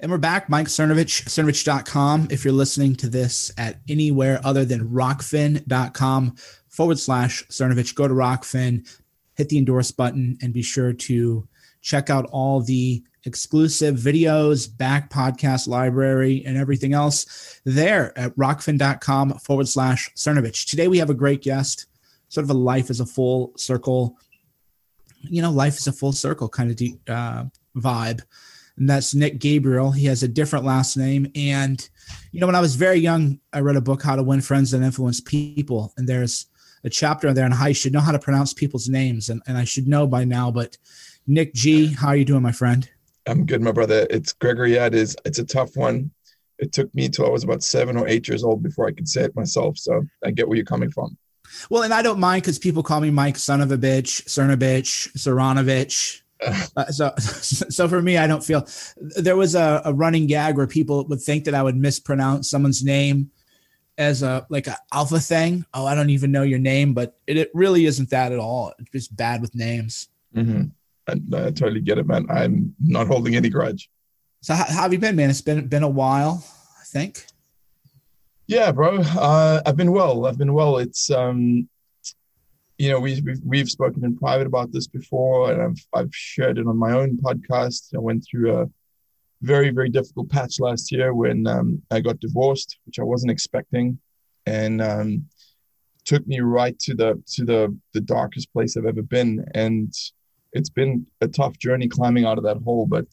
And we're back, Mike Cernovich, cernovich.com. If you're listening to this at anywhere other than rokfin.com forward slash Cernovich, go to Rokfin, hit the endorse button, and be sure to check out all the exclusive videos, back podcast library, and everything else there at rokfin.com forward slash Cernovich. Today we have a great guest, sort of a life is a full circle, you know, life is a full circle kind of deep, uh, vibe. And that's Nick Gabriel. He has a different last name. And, you know, when I was very young, I read a book, How to Win Friends and Influence People. And there's a chapter on there on how you should know how to pronounce people's names. And, and I should know by now, but Nick G, how are you doing, my friend? I'm good, my brother. It's Gregory. Yeah, it is. It's a tough one. It took me till I was about seven or eight years old before I could say it myself. So I get where you're coming from. Well, and I don't mind because people call me Mike, son of a bitch, Cernovich, Saranovich. Uh, so, so for me, I don't feel there was a, a running gag where people would think that I would mispronounce someone's name as a like an alpha thing. Oh, I don't even know your name, but it, it really isn't that at all. It's just bad with names. Mm-hmm. I, I totally get it, man. I'm not holding any grudge. So how, how have you been, man? It's been been a while, I think. Yeah, bro. Uh, I've been well. I've been well. It's um, you know, we we've, we've spoken in private about this before, and I've I've shared it on my own podcast. I went through a very very difficult patch last year when um, I got divorced, which I wasn't expecting, and um, took me right to the to the the darkest place I've ever been. And it's been a tough journey climbing out of that hole, but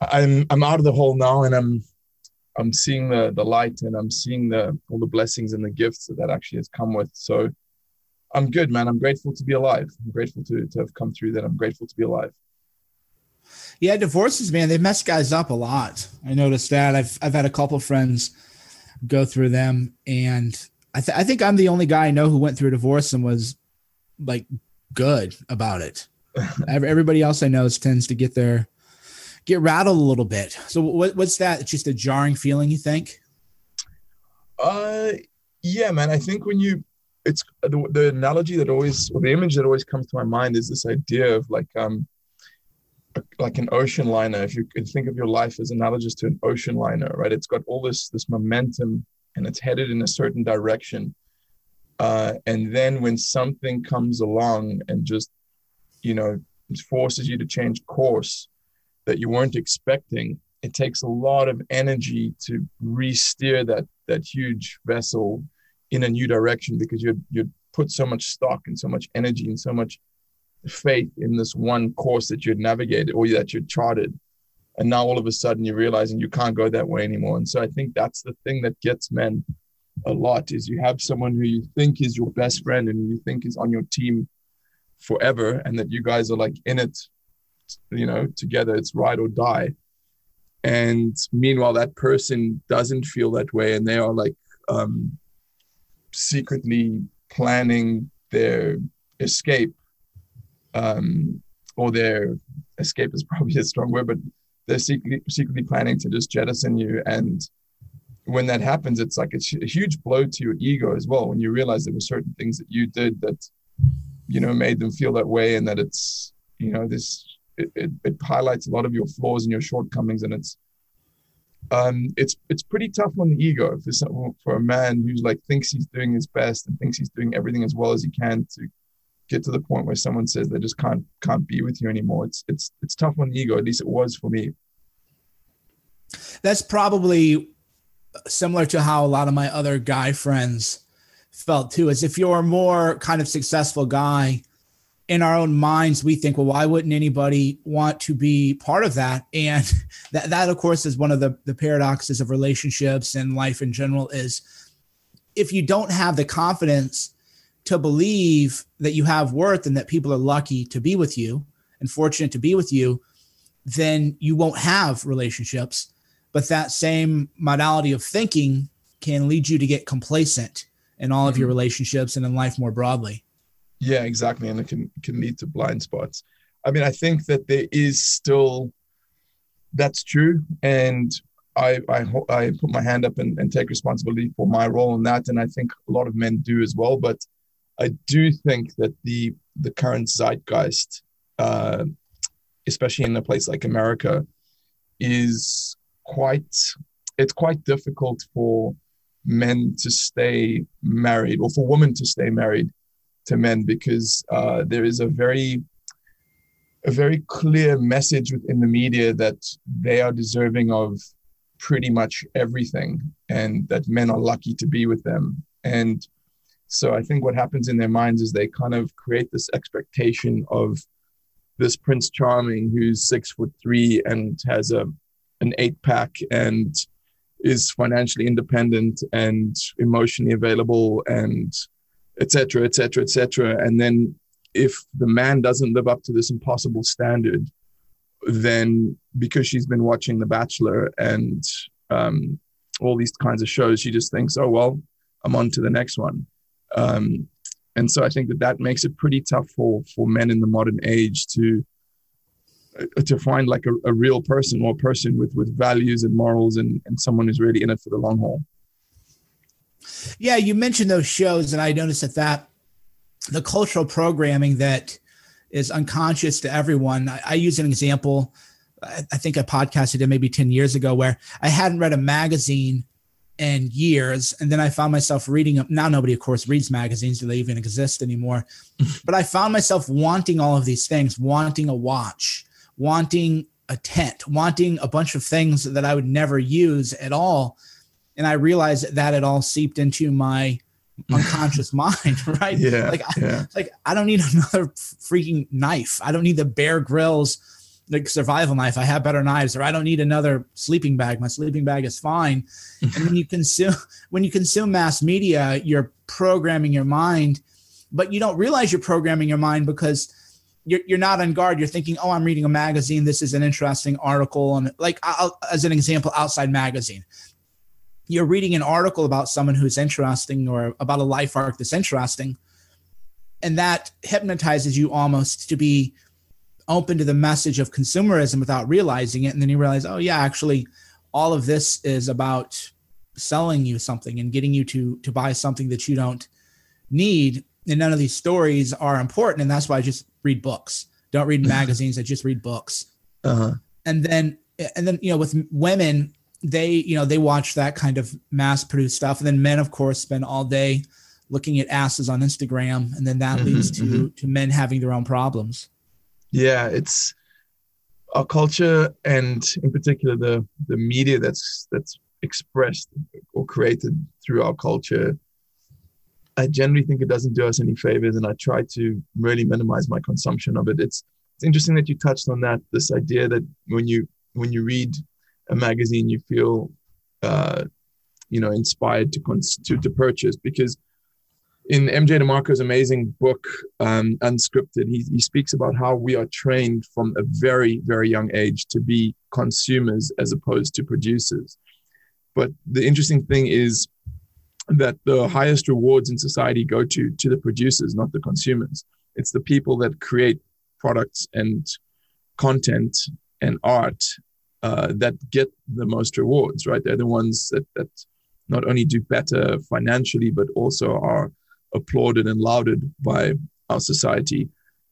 I'm I'm out of the hole now, and I'm I'm seeing the the light, and I'm seeing the all the blessings and the gifts that that actually has come with. So I'm good, man. I'm grateful to be alive. I'm grateful to to have come through that. I'm grateful to be alive. Yeah, divorces, man, they mess guys up a lot. I noticed that. I've I've had a couple friends go through them, and I, th- I think I'm the only guy I know who went through a divorce and was like good about it. Everybody else I know tends to get their get rattled a little bit. So what, what's that? It's just a jarring feeling, you think? Uh, yeah, man. I think when you, it's the, the analogy that always, or the image that always comes to my mind is this idea of like, um, like an ocean liner. If you can think of your life as analogous to an ocean liner, right? It's got all this this momentum and it's headed in a certain direction. Uh, and then when something comes along and just, you know, forces you to change course that you weren't expecting, it takes a lot of energy to re-steer that that huge vessel in a new direction because you you put so much stock and so much energy and so much faith in this one course that you'd navigated or that you'd charted. And now all of a sudden you're realizing you can't go that way anymore. And so i think that's the thing that gets men a lot is you have someone who you think is your best friend and you think is on your team forever and that you guys are like in it you know together. It's ride or die. And meanwhile that person doesn't feel that way and they are like um secretly planning their escape um or their escape is probably a strong word but they're secretly secretly planning to just jettison you and when that happens, it's like it's a huge blow to your ego as well. When you realize there were certain things that you did that, you know, made them feel that way, and that it's, you know, this it, it, it highlights a lot of your flaws and your shortcomings, and it's, um, it's it's pretty tough on the ego for for a man who's like thinks he's doing his best and thinks he's doing everything as well as he can to get to the point where someone says they just can't can't be with you anymore. It's it's it's tough on the ego. At least it was for me. That's probably similar to how a lot of my other guy friends felt too is if you're a more kind of successful guy in our own minds we think well why wouldn't anybody want to be part of that and that, that of course is one of the, the paradoxes of relationships and life in general is if you don't have the confidence to believe that you have worth and that people are lucky to be with you and fortunate to be with you then you won't have relationships but that same modality of thinking can lead you to get complacent in all of your mm-hmm. relationships and in life more broadly. Yeah, exactly. And it can, can lead to blind spots. I mean, I think that there is still, that's true. And I, I, I put my hand up and, and take responsibility for my role in that. And I think a lot of men do as well. But I do think that the, the current zeitgeist, uh, especially in a place like America, is quite it's quite difficult for men to stay married or for women to stay married to men because uh, there is a very a very clear message within the media that they are deserving of pretty much everything and that men are lucky to be with them. And so i think what happens in their minds is they kind of create this expectation of this prince charming who's six foot three and has a an eight pack and is financially independent and emotionally available and etc etc etc and then if the man doesn't live up to this impossible standard then because she's been watching the bachelor and um, all these kinds of shows she just thinks oh well i'm on to the next one. Um, and so i think that that makes it pretty tough for for men in the modern age to uh, to find like a, a real person or a person with with values and morals and and someone who's really in it for the long haul yeah you mentioned those shows and i noticed that that the cultural programming that is unconscious to everyone i, I use an example I, I think i podcasted it maybe 10 years ago where i hadn't read a magazine in years and then i found myself reading them now nobody of course reads magazines do they even exist anymore but i found myself wanting all of these things wanting a watch wanting a tent, wanting a bunch of things that I would never use at all. And I realized that that had all seeped into my unconscious mind, right? Yeah. Like, yeah. I, like I don't need another freaking knife. I don't need the Bear Grylls like survival knife. I have better knives, or I don't need another sleeping bag. My sleeping bag is fine. and when you consume when you consume mass media, you're programming your mind, but you don't realize you're programming your mind because you're, you're not on guard. You're thinking, oh, I'm reading a magazine. This is an interesting article. And like, I'll, as an example, Outside Magazine. You're reading an article about someone who's interesting or about a life arc that's interesting. And that hypnotizes you almost to be open to the message of consumerism without realizing it. And then you realize, oh, yeah, actually, all of this is about selling you something and getting you to to buy something that you don't need and none of these stories are important and that's why i just read books. Don't read magazines. I just read books. Uh-huh. And then, and then, you know, with women, they, you know, they watch that kind of mass produced stuff. And then men, of course, spend all day looking at asses on Instagram. And then that mm-hmm, leads to, mm-hmm. to men having their own problems. Yeah. It's our culture and in particular the, the media that's, that's expressed or created through our culture I generally think it doesn't do us any favors, and I try to really minimize my consumption of it. It's it's interesting that you touched on that. This idea that when you when you read a magazine, you feel uh, you know inspired to cons- to to purchase because in MJ DeMarco's amazing book um, Unscripted, he he speaks about how we are trained from a very very young age to be consumers as opposed to producers. But the interesting thing is that the highest rewards in society go to to the producers, not the consumers. It's the people that create products and content and art uh, that get the most rewards, right? They're the ones that that not only do better financially, but also are applauded and lauded by our society.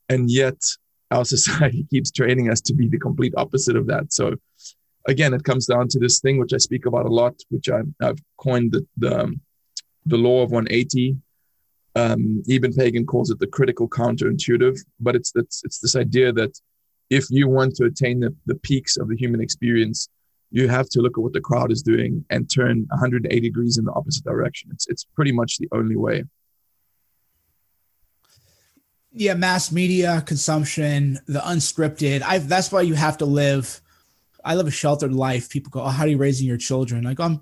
And yet, our society keeps training us to be the complete opposite of that. So, again, it comes down to this thing which I speak about a lot, which I, have coined the, the um, the law of 180. Um, Eben Pagan calls it the critical counterintuitive, but it's it's, it's this idea that if you want to attain the, the peaks of the human experience, you have to look at what the crowd is doing and turn 180 degrees in the opposite direction. It's it's pretty much the only way. Yeah, mass media consumption, the unscripted. I that's why you have to live. I live a sheltered life. People go, "Oh, how are you raising your children?" Go, "I'm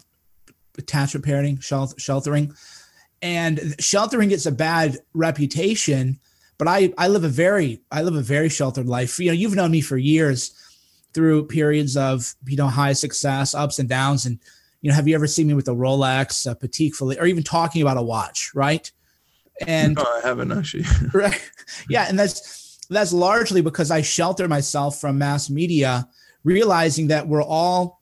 attachment parenting, sheltering, and sheltering gets a bad reputation. But I I live a very I live a very sheltered life. You know, you've known me for years through periods of you know high success, ups and downs, and you know, have you ever seen me with a Rolex, a Patek Philippe, or even talking about a watch, right? And no, I haven't actually. right, yeah, and that's that's largely because I shelter myself from mass media, realizing that we're all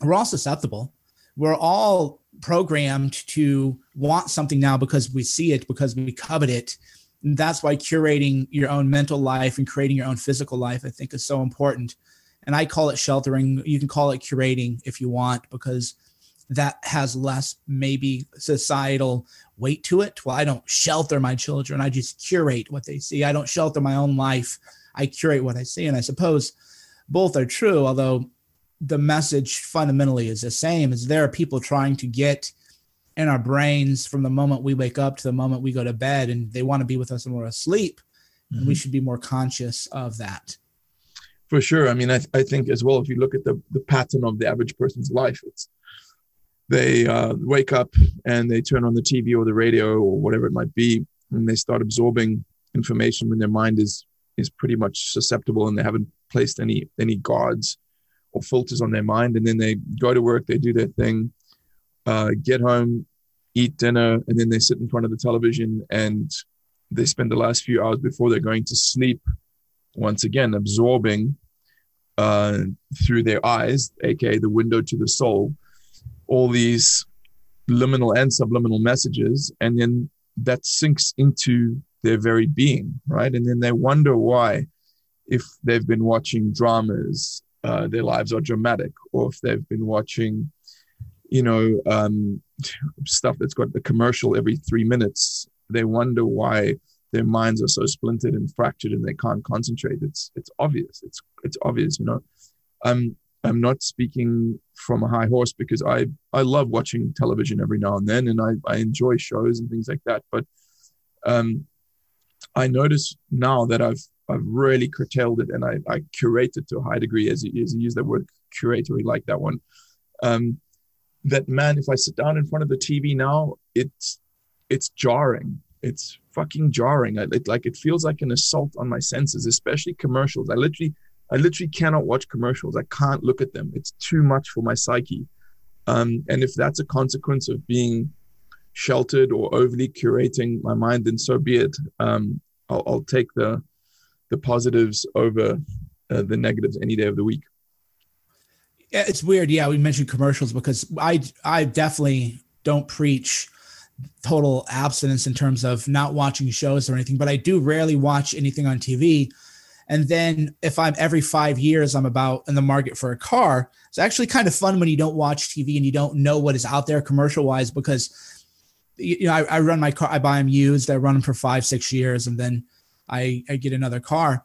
we're all susceptible we're all programmed to want something now because we see it, because we covet it. And that's why curating your own mental life and creating your own physical life, I think, is so important. And I call it sheltering. You can call it curating if you want, because that has less maybe societal weight to it. Well, I don't shelter my children. I just curate what they see. I don't shelter my own life. I curate what I see. And I suppose both are true, although the message fundamentally is the same is there are people trying to get in our brains from the moment we wake up to the moment we go to bed and they want to be with us when we're asleep mm-hmm. and we mm-hmm. should be more conscious of that for sure i mean I, I think as well if you look at the, the pattern of the average person's life it's they uh, wake up and they turn on the tv or the radio or whatever it might be and they start absorbing information when their mind is is pretty much susceptible and they haven't placed any any guards or filters on their mind and then they go to work they do their thing uh, get home, eat dinner, and then they sit in front of the television and they spend the last few hours before they're going to sleep, once again, absorbing uh, through their eyes, aka the window to the soul, all these liminal and subliminal messages. And then that sinks into their very being, right? And then they wonder why, if they've been watching dramas, uh, their lives are dramatic, or if they've been watching you know, um, stuff that's got the commercial every three minutes, they wonder why their minds are so splintered and fractured and they can't concentrate. It's it's obvious. It's it's obvious. You know, I'm I'm not speaking from a high horse because I I love watching television every now and then and I I enjoy shows and things like that. But um, I notice now that I've I've really curtailed it and I I curate it to a high degree as you, as you use that word curatory like that one. Um, that man, if I sit down in front of the TV now, it's it's jarring. It's fucking jarring. I, it, like it feels like an assault on my senses, especially commercials. I literally, I literally cannot watch commercials. I can't look at them. It's too much for my psyche. Um, and if that's a consequence of being sheltered or overly curating my mind, then so be it. Um, I'll, I'll, take the the positives over uh, the negatives any day of the week. It's weird. Yeah, we mentioned commercials because I I definitely don't preach total abstinence in terms of not watching shows or anything, but I do rarely watch anything on TV. And then if I'm every five years, I'm about in the market for a car. It's actually kind of fun when you don't watch TV and you don't know what is out there commercial wise because you know I, I run my car, I buy them used, I run them for five, six years, and then I, I get another car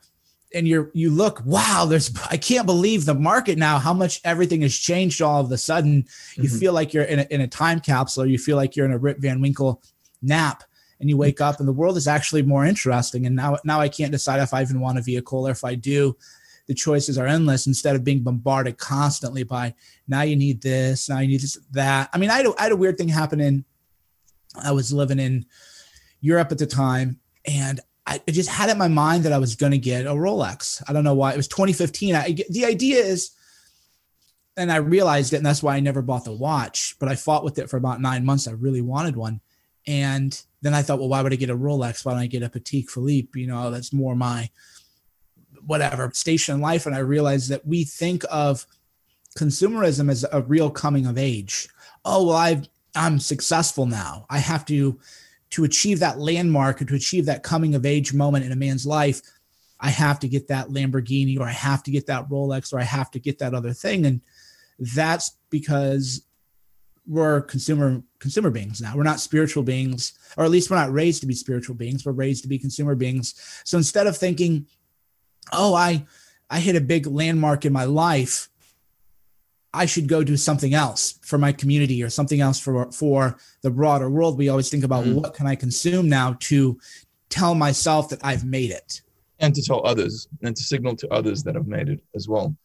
and you're you look wow there's i can't believe the market now how much everything has changed all of a sudden. You mm-hmm. feel like you're in a, in a time capsule or you feel like you're in a rip van winkle nap and you wake up and the world is actually more interesting. And now now i can't decide if i even want a vehicle or if i do. The choices are endless instead of being bombarded constantly by now you need this now you need this that. I mean i had a, I had a weird thing happen in i was living in europe at the time and I just had it in my mind that I was going to get a Rolex. I don't know why. It was 2015. I, the idea is, and I realized it, and that's why I never bought the watch. But I fought with it for about nine months. I really wanted one, and then I thought, well, why would I get a Rolex? Why don't I get a Patek Philippe? You know, that's more my whatever station in life. And I realized that we think of consumerism as a real coming of age. Oh well, I've I'm successful now. I have to to achieve that landmark or to achieve that coming of age moment in a man's life, I have to get that Lamborghini or I have to get that Rolex or I have to get that other thing. And that's because we're consumer consumer beings now. We're not spiritual beings, or at least we're not raised to be spiritual beings. We're raised to be consumer beings. So instead of thinking, oh, I I hit a big landmark in my life, I should go do something else for my community or something else for for the broader world. We always think about mm-hmm. what can I consume now to tell myself that I've made it, and to tell others, and to signal to others that I've made it as well.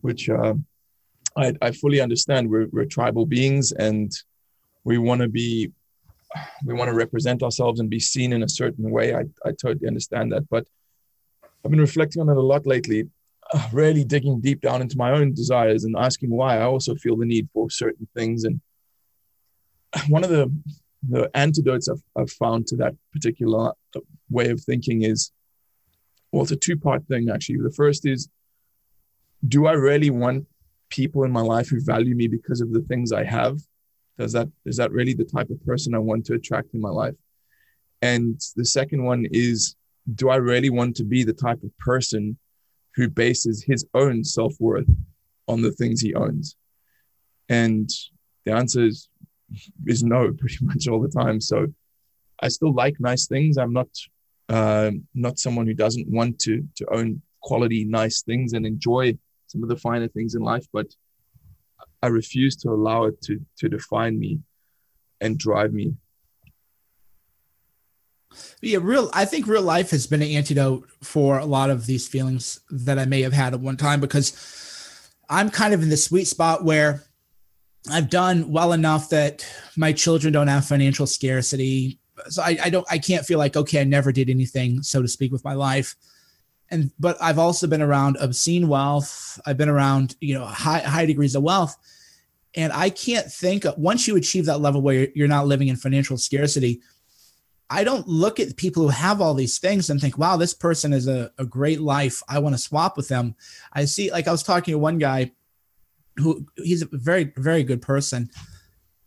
Which uh, I, I fully understand. We're, we're tribal beings, and we want to be, we want to represent ourselves and be seen in a certain way. I I totally understand that, but I've been reflecting on it a lot lately really digging deep down into my own desires and asking why I also feel the need for certain things. And one of the the antidotes I've, I've found to that particular way of thinking is, well, it's a two part thing actually. The first is, do I really want people in my life who value me because of the things I have? Does that is that really the type of person I want to attract in my life? And the second one is, do I really want to be the type of person who bases his own self-worth on the things he owns. And the answer is is no pretty much all the time. So i still like nice things. I'm not uh, not someone who doesn't want to to own quality nice things and enjoy some of the finer things in life but i refuse to allow it to to define me and drive me yeah, real. I think real life has been an antidote for a lot of these feelings that I may have had at one time because I'm kind of in the sweet spot where I've done well enough that my children don't have financial scarcity. So I, I don't, I can't feel like okay, I never did anything, so to speak, with my life. And but I've also been around obscene wealth. I've been around you know high high degrees of wealth, and I can't think Of, once you achieve that level where you're not living in financial scarcity I don't look at people who have all these things and think, wow, this person is a, a great life. I want to swap with them. I see, like, I was talking to one guy who he's a very, very good person.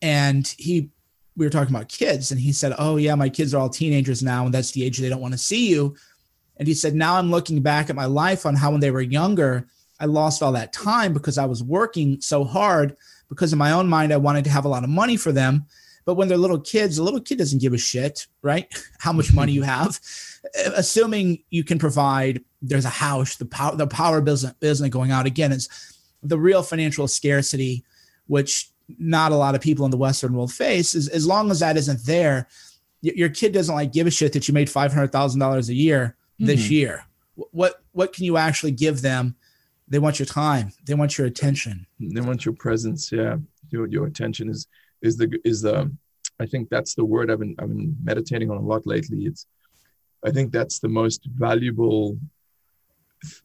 And he, we were talking about kids, and he said, Oh, yeah, my kids are all teenagers now, and that's the age they don't want to see you. And he said, Now I'm looking back at my life on how when they were younger, I lost all that time because I was working so hard because in my own mind, I wanted to have a lot of money for them but when they're little kids, a little kid doesn't give a shit, right? How much money you have, assuming you can provide. There's a house. The power, the power business isn't going out again. It's the real financial scarcity, which not a lot of people in the Western world face. Is as long as that isn't there, your kid doesn't like give a shit that you made five hundred thousand dollars a year this mm-hmm. year. What what can you actually give them? They want your time. They want your attention. They want your presence. Yeah, your your attention is is the is the I think that's the word I've been I've been meditating on a lot lately. It's I think that's the most valuable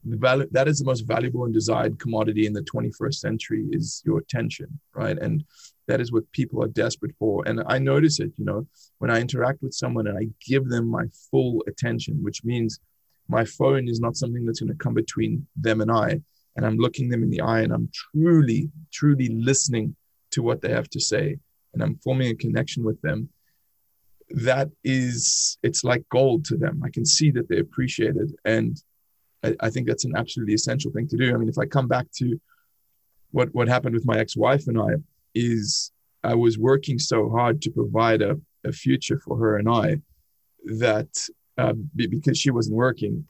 value that is the most valuable and desired commodity in the 21st century is your attention, right? And that is what people are desperate for. And I notice it, you know, when I interact with someone and I give them my full attention, which means my phone is not something that's going to come between them and I. And I'm looking them in the eye and I'm truly, truly listening to what they have to say and I'm forming a connection with them, that is, it's like gold to them. I can see that they appreciate it. And I, I think that's an absolutely essential thing to do. I mean, if I come back to what, what happened with my ex-wife and I is I was working so hard to provide a, a future for her and I that uh, because she wasn't working,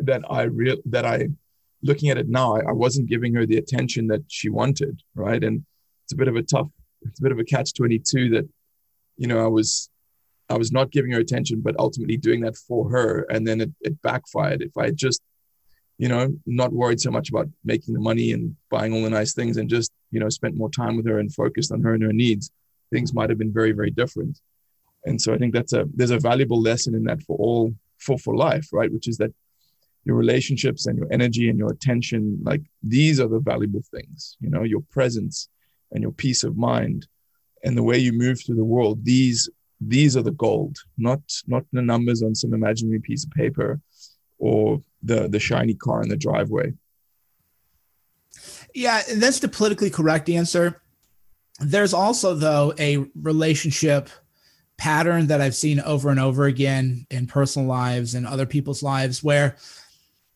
that I real that I looking at it now, I, I, wasn't giving her the attention that she wanted, right? And it's a bit of a tough it's a bit of a catch 22 that you know i was i was not giving her attention but ultimately doing that for her. And then it, it backfired. If i just you know not worried so much about making the money and buying all the nice things and just you know spent more time with her and focused on her and her needs things might have been very very different. And so i think that's a there's a valuable lesson in that for all for for life right? Which is that your relationships and your energy and your attention like these are the valuable things you know your presence and your peace of mind and the way you move through the world these these are the gold not not the numbers on some imaginary piece of paper or the the shiny car in the driveway. Yeah that's the politically correct answer. There's also though a relationship pattern that i've seen over and over again in personal lives and other people's lives where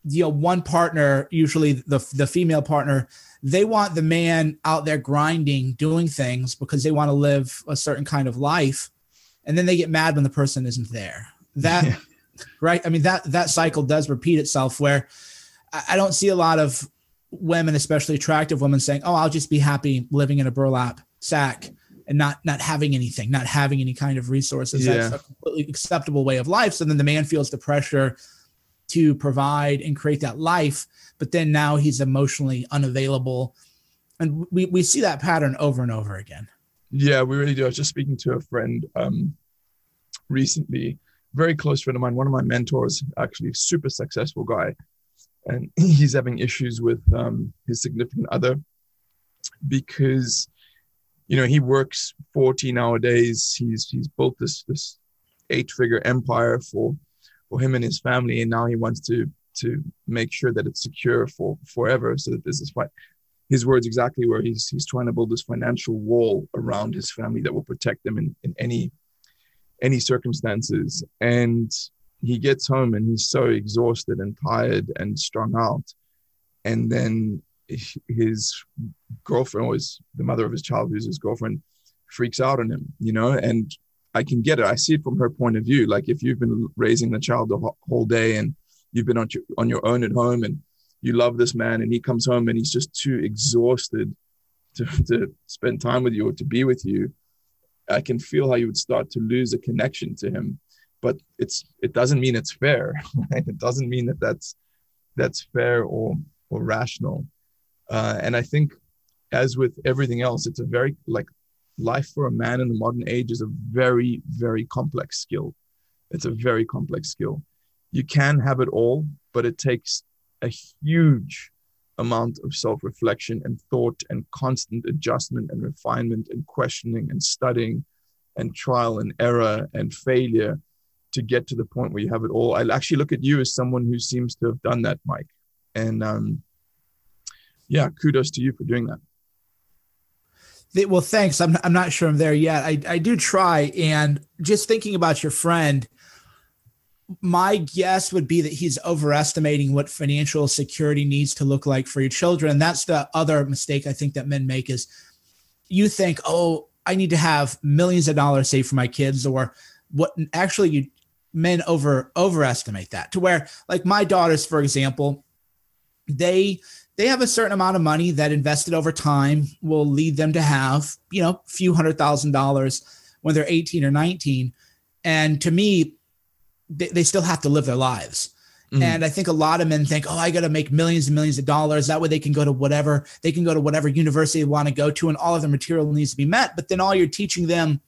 you know one partner usually the the female partner they want the man out there grinding, doing things because they want to live a certain kind of life. And then they get mad when the person isn't there. That, yeah. right? I mean, that, that cycle does repeat itself where I don't see a lot of women, especially attractive women saying, Oh, I'll just be happy living in a burlap sack and not, not having anything, not having any kind of resources. Yeah. That's a completely acceptable way of life. So then the man feels the pressure to provide and create that life but then now he's emotionally unavailable. And we, we see that pattern over and over again. Yeah, we really do. I was just speaking to a friend um, recently, very close friend of mine, one of my mentors, actually, super successful guy. And he's having issues with um, his significant other because, you know, he works 14 hour days. He's, he's built this, this eight figure empire for, for him and his family. And now he wants to to make sure that it's secure for forever so that this is fight his words exactly where he's he's trying to build this financial wall around his family that will protect them in, in any any circumstances and he gets home and he's so exhausted and tired and strung out and then his girlfriend was the mother of his child who's his girlfriend freaks out on him you know and i can get it. I see it from her point of view. Like if you've been raising the child the whole day and you've been on your, on your own at home and you love this man and he comes home and he's just too exhausted to, to spend time with you or to be with you i can feel how you would start to lose a connection to him. But it's it doesn't mean it's fair right? it doesn't mean that that's that's fair or or rational. Uh, and I think, as with everything else, it's a very like life for a man in the modern age is a very, very complex skill. It's a very complex skill. You can have it all, but it takes a huge amount of self reflection and thought and constant adjustment and refinement and questioning and studying and trial and error and failure to get to the point where you have it all. I actually look at you as someone who seems to have done that, Mike. And um, yeah, kudos to you for doing that. Well, thanks. I'm, I'm not sure I'm there yet. I, I do try. And just thinking about your friend, my guess would be that he's overestimating what financial security needs to look like for your children. And that's the other mistake I think that men make is you think, oh, I need to have millions of dollars saved for my kids, or what actually you men over overestimate that to where like my daughters, for example, they they have a certain amount of money that invested over time will lead them to have, you know, a few hundred thousand dollars when they're 18 or 19. And to me, they, they still have to live their lives. Mm-hmm. And I think a lot of men think, oh, I got to make millions and millions of dollars. That way they can go to whatever, they can go to whatever university they want to go to, and all of their material needs to be met. But then all you're teaching them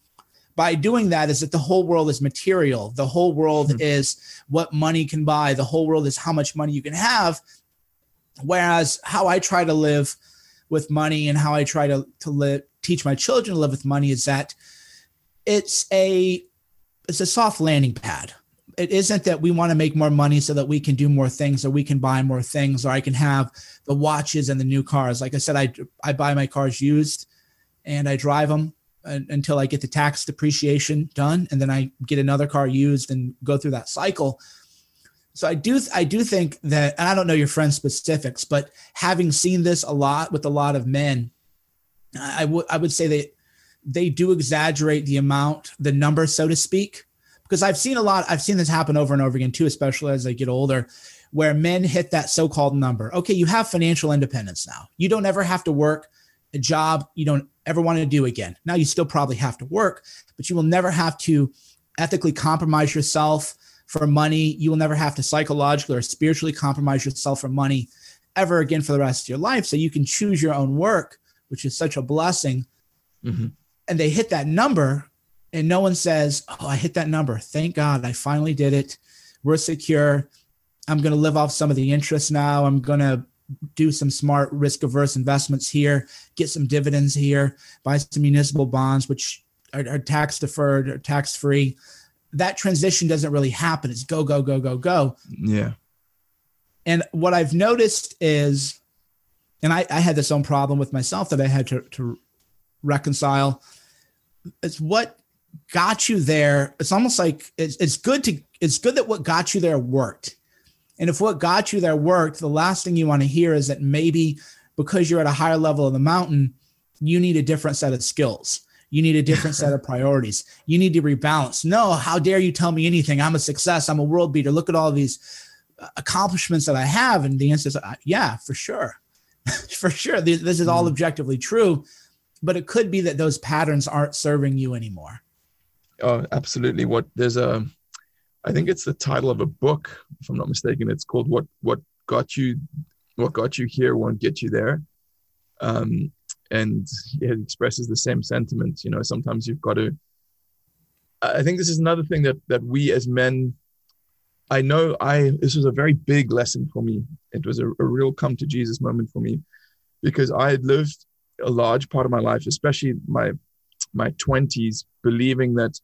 by doing that is that the whole world is material. The whole world mm-hmm. is what money can buy. The whole world is how much money you can have. Whereas how I try to live with money and how I try to, to live, teach my children to live with money is that it's a it's a soft landing pad. It isn't that we want to make more money so that we can do more things or we can buy more things or I can have the watches and the new cars. Like I said, I I buy my cars used and I drive them until I get the tax depreciation done and then I get another car used and go through that cycle. So I do I do think that and I don't know your friend specifics, but having seen this a lot with a lot of men, I would I would say that they do exaggerate the amount, the number, so to speak, because I've seen a lot. I've seen this happen over and over again too, especially as I get older, where men hit that so-called number. Okay, you have financial independence now. You don't ever have to work a job you don't ever want to do again. Now you still probably have to work, but you will never have to ethically compromise yourself for money. You will never have to psychologically or spiritually compromise yourself for money ever again for the rest of your life. So you can choose your own work, which is such a blessing. Mm-hmm. And they hit that number, and no one says, Oh, I hit that number. Thank God I finally did it. We're secure. I'm going to live off some of the interest now. I'm going to do some smart risk averse investments here, get some dividends here, buy some municipal bonds, which are, are tax deferred or tax free that transition doesn't really happen. It's go, go, go, go, go. Yeah. And what I've noticed is, and I, I had this own problem with myself that I had to, to reconcile. It's what got you there. It's almost like it's, it's good to, it's good that what got you there worked. And if what got you there worked, the last thing you want to hear is that maybe because you're at a higher level of the mountain, you need a different set of skills you need a different set of priorities. You need to rebalance. No, how dare you tell me anything? I'm a success. I'm a world beater. Look at all these uh, accomplishments that I have. And the answer is, uh, yeah, for sure. for sure. This is all mm. objectively true. But it could be that those patterns aren't serving you anymore. Oh, absolutely. What there's a, I think it's the title of a book, if I'm not mistaken. It's called "What What Got You, What Got You Here Won't Get You There." Um, and it expresses the same sentiment. You know, sometimes you've got to. I think this is another thing that that we as men. I know I this was a very big lesson for me. It was a, a real come to Jesus moment for me, because I had lived a large part of my life, especially my my twenties, believing that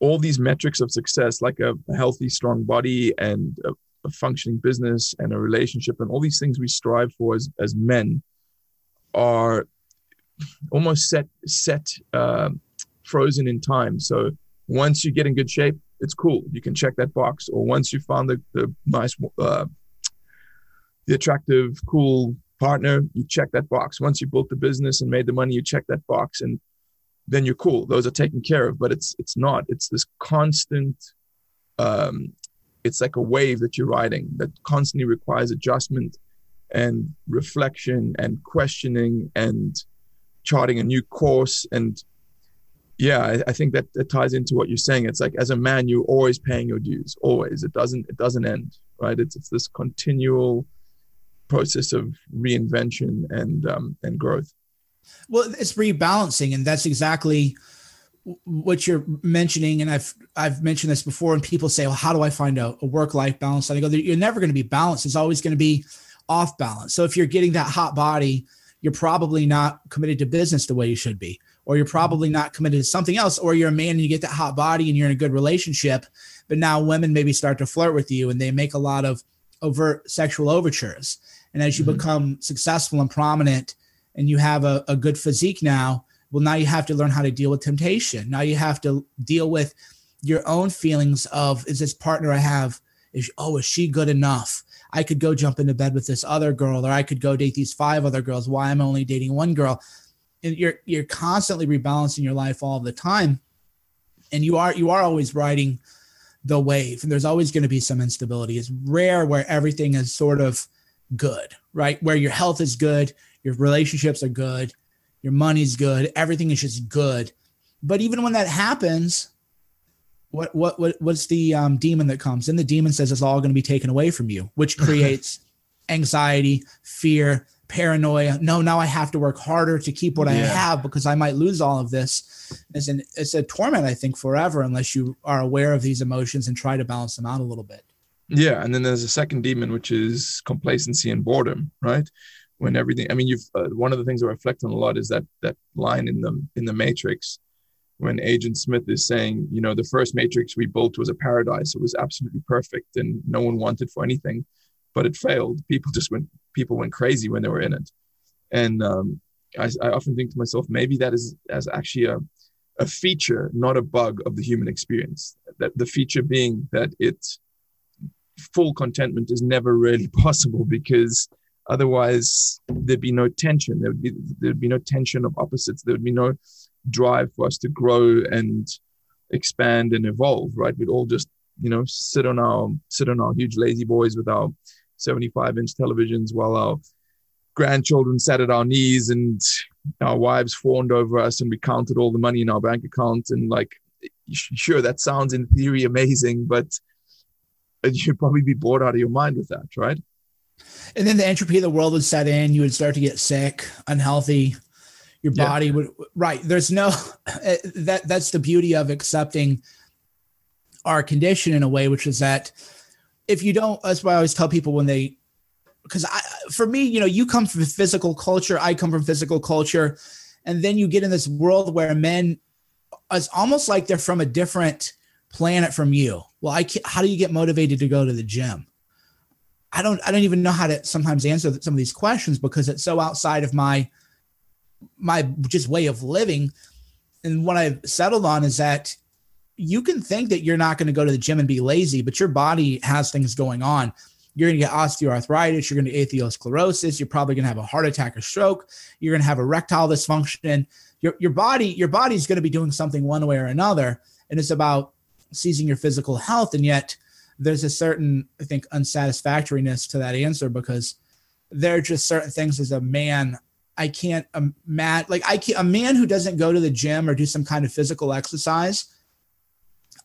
all these metrics of success, like a, a healthy, strong body and a, a, functioning business and a relationship, and all these things we strive for as, as men, are almost set set uh, frozen in time. So once you get in good shape, it's cool. You can check that box. Or once you found the, the nice, uh, the attractive, cool partner, you check that box. Once you built the business and made the money, you check that box, and then you're cool. Those are taken care of. But it's it's not. It's this constant. Um, it's like a wave that you're riding that constantly requires adjustment and reflection and questioning and charting a new course. And yeah I, I, think that, that ties into what you're saying. It's like as a man you're always paying your dues always. It doesn't it doesn't end right? It's, it's this continual process of reinvention and um, and growth. Well it's rebalancing and that's exactly what you're mentioning. And i've i've mentioned this before and people say well how do i find a, a work life balance? And i go you're never going to be balanced. It's always going to be off balance. So if you're getting that hot body you're probably not committed to business the way you should be or you're probably not committed to something else or you're a man and you get that hot body and you're in a good relationship but now women maybe start to flirt with you and they make a lot of overt sexual overtures. And as you mm-hmm. become successful and prominent and you have a, a good physique now well now you have to learn how to deal with temptation. Now you have to deal with your own feelings of is this partner i have is oh is she good enough I could go jump into bed with this other girl, or I could go date these five other girls. Why I'm only dating one girl? And you're you're constantly rebalancing your life all the time, and you are you are always riding the wave, and there's always going to be some instability. It's rare where everything is sort of good, right? Where your health is good, your relationships are good, your money's good, everything is just good. But even when that happens, what what what what's the um, demon that comes? And the demon says it's all going to be taken away from you, which creates anxiety, fear, paranoia. No, now I have to work harder to keep what yeah. I have because I might lose all of this. It's an it's a torment, I think, forever unless you are aware of these emotions and try to balance them out a little bit. Yeah, and then there's a second demon, which is complacency and boredom, right? When everything, I mean, you've uh, one of the things I reflect on a lot is that that line in the in the Matrix when Agent Smith is saying, you know, the first Matrix we built was a paradise. It was absolutely perfect and no one wanted for anything, but it failed. People just went, people went crazy when they were in it. And um, I, I, often think to myself, maybe that is as actually a, a feature, not a bug of the human experience. That the feature being that it full contentment is never really possible because otherwise there'd be no tension. There would be there'd be no tension of opposites. There would be no drive for us to grow and expand and evolve, right? We'd all just, you know, sit on our sit on our huge La-Z-Boys with our 75 inch televisions while our grandchildren sat at our knees and our wives fawned over us and we counted all the money in our bank account. And like sure that sounds in theory amazing but you'd probably be bored out of your mind with that right? And then the entropy of the world would set in. You would start to get sick unhealthy your body yeah. would right. There's no eh, that that's the beauty of accepting our condition in a way which is that if you don't that's why i always tell people when they because i for me you know you come from physical culture i come from physical culture and then you get in this world where men it's almost like they're from a different planet from you. Well i can't, how do you get motivated to go to the gym? I don't i don't even know how to sometimes answer some of these questions because it's so outside of my my just way of living. And what I've settled on is that you can think that you're not going to go to the gym and be lazy, but your body has things going on. You're going to get osteoarthritis. You're going to atherosclerosis. You're probably going to have a heart attack or stroke. You're going to have erectile dysfunction. Your, your body, your body's going to be doing something one way or another. And it's about seizing your physical health. And yet there's a certain, I think, unsatisfactoriness to that answer because there are just certain things as a man I can't um, imagine like I can't, a man who doesn't go to the gym or do some kind of physical exercise.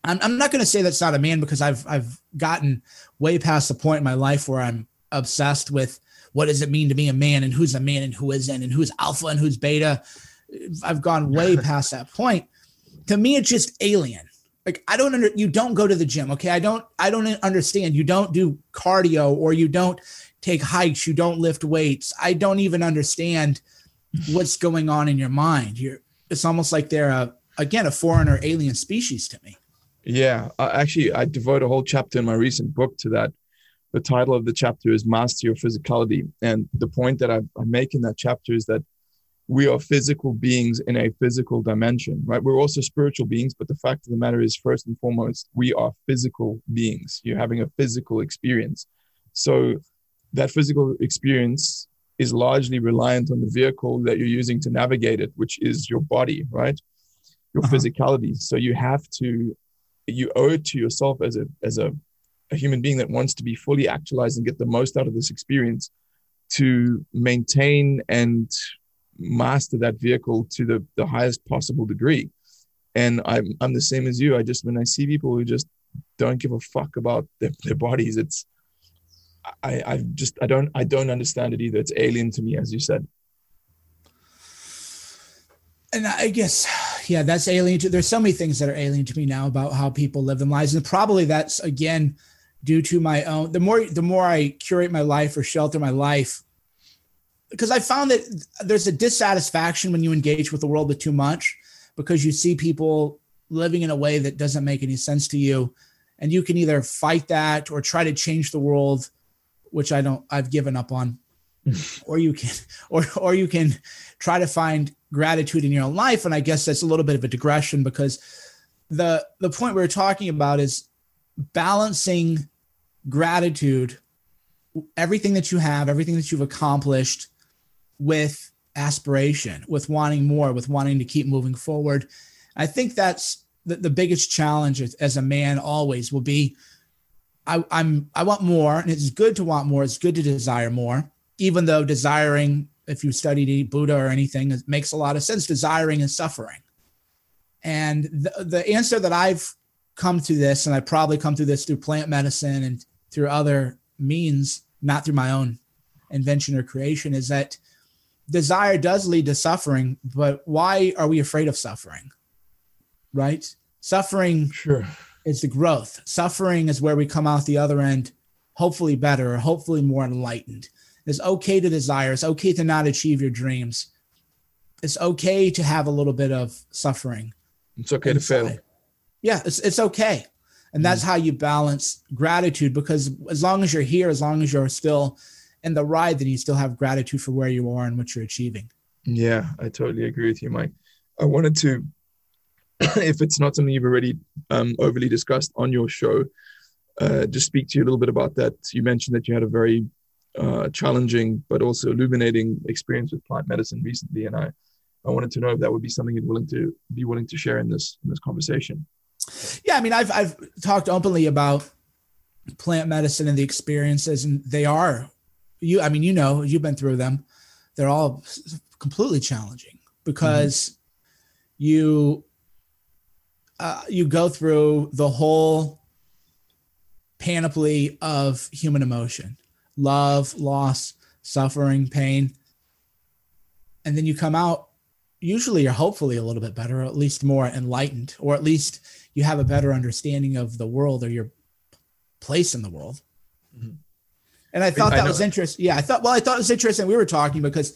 I'm, I'm not going to say that's not a man because I've I've gotten way past the point in my life where I'm obsessed with what does it mean to be a man and who's a man and who isn't and who's alpha and who's beta. I've gone way past that point. To me, it's just alien. Like I don't under you don't go to the gym, okay? I don't I don't understand. You don't do cardio or you don't take hikes, you don't lift weights. I don't even understand what's going on in your mind. You're it's almost like they're a again a foreign or alien species to me. Yeah, actually, I devote a whole chapter in my recent book to that. The title of the chapter is Master Your Physicality, and the point that I, I make in that chapter is that we are physical beings in a physical dimension, right? We're also spiritual beings, but the fact of the matter is, first and foremost, we are physical beings. You're having a physical experience. So that physical experience is largely reliant on the vehicle that you're using to navigate it, which is your body, right? Your uh-huh. physicality. So you have to, you owe it to yourself as a as a, a human being that wants to be fully actualized and get the most out of this experience to maintain and master that vehicle to the, the highest possible degree. And I'm I'm the same as you. I just when I see people who just don't give a fuck about their, their bodies, it's I I just I don't I don't understand it either. It's alien to me, as you said. And I guess, yeah, that's alien to. There's so many things that are alien to me now about how people live their lives, and probably that's again due to my own. The more the more I curate my life or shelter my life, because I found that there's a dissatisfaction when you engage with the world with too much, because you see people living in a way that doesn't make any sense to you, and you can either fight that or try to change the world which I don't I've given up on. or you can or or you can try to find gratitude in your own life and I guess that's a little bit of a digression because the the point we we're talking about is balancing gratitude everything that you have everything that you've accomplished with aspiration with wanting more with wanting to keep moving forward i think that's the, the biggest challenge as, as a man always will be I, I'm I want more, and it's good to want more. It's good to desire more, even though desiring, if you studied Buddha or anything, it makes a lot of sense. Desiring is suffering, and the the answer that I've come to this, and I probably come to this through plant medicine and through other means, not through my own invention or creation, is that desire does lead to suffering. But why are we afraid of suffering? Right? Suffering sure is the growth. Suffering is where we come out the other end, hopefully better, or hopefully more enlightened. It's okay to desire. It's okay to not achieve your dreams. It's okay to have a little bit of suffering. It's okay inside. to fail. Yeah, it's it's okay. And that's mm. how you balance gratitude because as long as you're here, as long as you're still in the ride, then you still have gratitude for where you are and what you're achieving. Yeah, I totally agree with you, Mike. I wanted to if it's not something you've already um, overly discussed on your show, uh, just speak to you a little bit about that. You mentioned that you had a very uh, challenging but also illuminating experience with plant medicine recently, and I, I wanted to know if that would be something you'd willing to be willing to share in this in this conversation. Yeah, I mean, I've I've talked openly about plant medicine and the experiences, and they are you. I mean, you know, you've been through them. They're all completely challenging because mm-hmm. you uh, you go through the whole panoply of human emotion love, loss, suffering, pain. And then you come out, usually you're hopefully a little bit better, or at least more enlightened, or at least you have a better understanding of the world or your place in the world. Mm-hmm. And I thought I that was interesting. Yeah, I thought, well, I thought it was interesting. We were talking because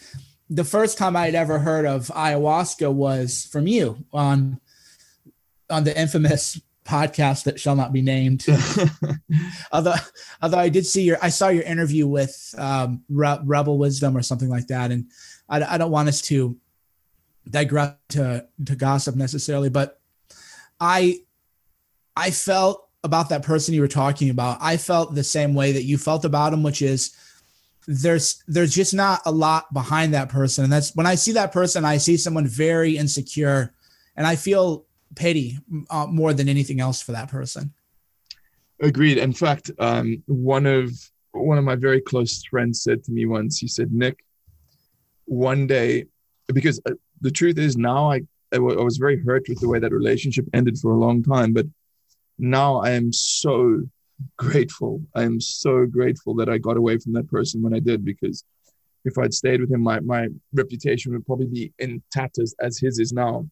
the first time I'd ever heard of ayahuasca was from you on on the infamous podcast that shall not be named. although, although I did see your, I saw your interview with um, Re- Rebel Wisdom or something like that, and I, I don't want us to digress to to gossip necessarily, but I I felt about that person you were talking about. I felt the same way that you felt about him, which is there's there's just not a lot behind that person, and that's when I see that person, I see someone very insecure, and I feel pity uh, more than anything else for that person. Agreed. In fact, um, one of one of my very close friends said to me once. He said, "Nick, one day, because uh, the truth is now I I was very hurt with the way that relationship ended for a long time, but now I am so grateful. I am so grateful that I got away from that person when I did because if I'd stayed with him, my, my reputation would probably be in tatters as his is now.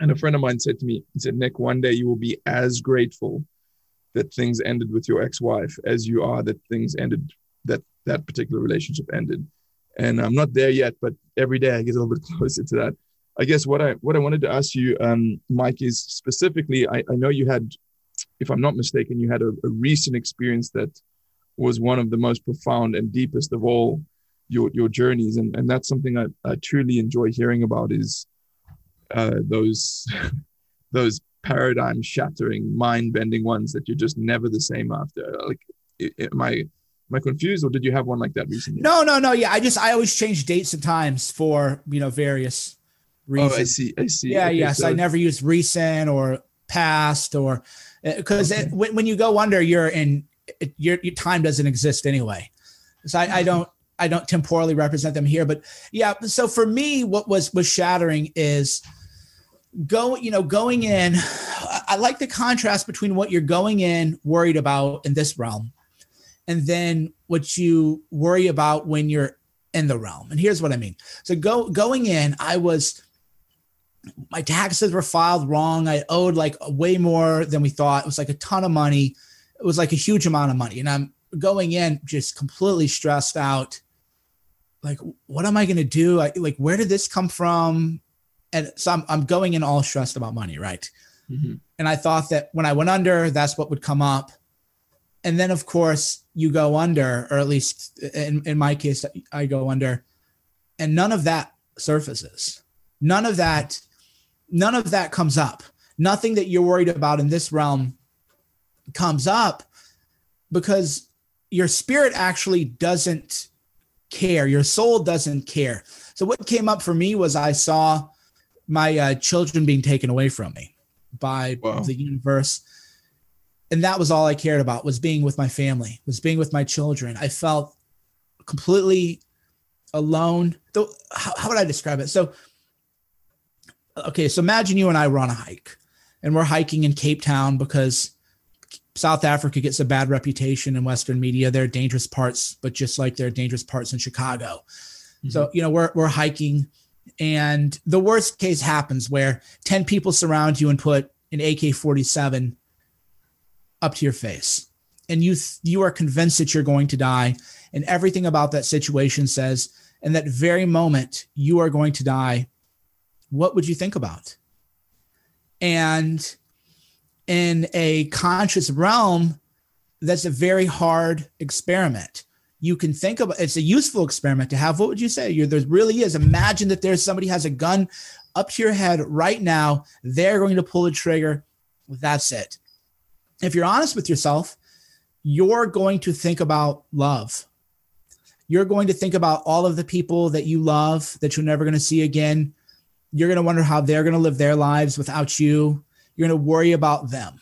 And a friend of mine said to me, he said, Nick, one day you will be as grateful that things ended with your ex-wife as you are that things ended, that that particular relationship ended. And I'm not there yet, but every day I get a little bit closer to that. I guess what I what I wanted to ask you, um, Mike, is specifically, I, I know you had, if I'm not mistaken, you had a, a recent experience that was one of the most profound and deepest of all your your journeys and and that's something i, I truly enjoy hearing about is uh those those paradigm shattering mind bending ones that you're just never the same after. Like am i am i confused or did you have one like that recently? No no no. Yeah i just i always change dates and times for you know various reasons oh i see i see. Yeah okay, yes so- i never use recent or past or because uh, okay. when, when you go under you're in it, your, your time doesn't exist anyway. So I, I don't I don't temporally represent them here, but yeah. So for me, what was was shattering is go you know going in. I like the contrast between what you're going in worried about in this realm, and then what you worry about when you're in the realm. And here's what I mean. So go going in, I was my taxes were filed wrong. I owed like way more than we thought. It was like a ton of money. It was like a huge amount of money, and I'm going in just completely stressed out like what am i going to do I, like where did this come from and so i'm, I'm going in all stressed about money right mm-hmm. and i thought that when i went under that's what would come up and then of course you go under or at least in, in my case i go under and none of that surfaces none of that none of that comes up nothing that you're worried about in this realm comes up because your spirit actually doesn't care. Your soul doesn't care. So what came up for me was I saw my uh, children being taken away from me by wow. the universe. And that was all I cared about was being with my family, was being with my children. I felt completely alone. Though how, how would I describe it? So okay, so imagine you and I were on a hike and we're hiking in Cape Town because South Africa gets a bad reputation in Western media. There are dangerous parts, but just like there are dangerous parts in Chicago. Mm-hmm. So, you know, we're, we're hiking and the worst case happens where 10 people surround you and put an AK 47 up to your face. And you, th- you are convinced that you're going to die. And everything about that situation says, in that very moment, you are going to die. What would you think about? And in a conscious realm, that's a very hard experiment. You can think about it's a useful experiment to have. What would you say? You're, there really is. Imagine that there's somebody has a gun up to your head right now. They're going to pull the trigger. That's it. If you're honest with yourself, you're going to think about love. You're going to think about all of the people that you love that you're never going to see again. You're going to wonder how they're going to live their lives without you. You're going to worry about them.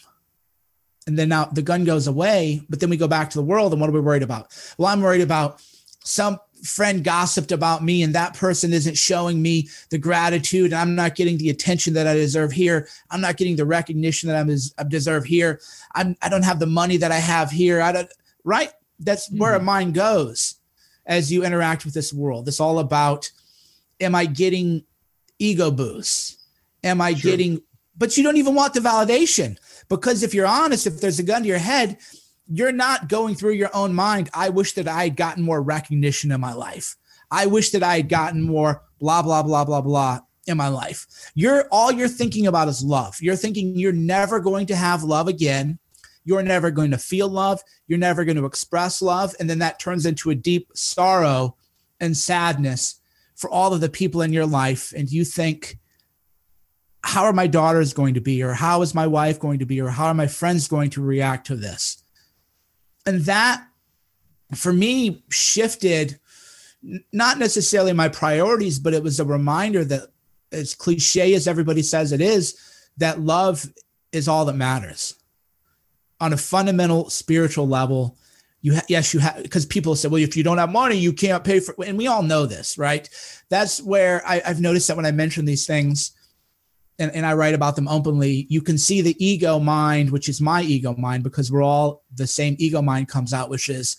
And then now the gun goes away, but then we go back to the world. And what are we worried about? Well, I'm worried about some friend gossiped about me and that person isn't showing me the gratitude and i'm not getting the attention that i deserve here i'm not getting the recognition that i deserve here I'm, i don't have the money that i have here i don't right that's mm-hmm. where a mind goes as you interact with this world it's all about am i getting ego boosts am i sure. getting but you don't even want the validation because if you're honest, if there's a gun to your head, you're not going through your own mind. I wish that I had gotten more recognition in my life. I wish that I had gotten more blah, blah, blah, blah, blah in my life. You're all you're thinking about is love. You're thinking you're never going to have love again. You're never going to feel love. You're never going to express love. And then that turns into a deep sorrow and sadness for all of the people in your life. And you think, how are my daughters going to be or how is my wife going to be or how are my friends going to react to this? And that for me shifted not necessarily my priorities but it was a reminder that as cliche as everybody says it is that love is all that matters. On a fundamental spiritual level you ha- yes you have because people say well if you don't have money you can't pay for and we all know this right? That's where I, i've noticed that when i mention these things and, and I write about them openly, you can see the ego mind, which is my ego mind, because we're all the same ego mind comes out, which is,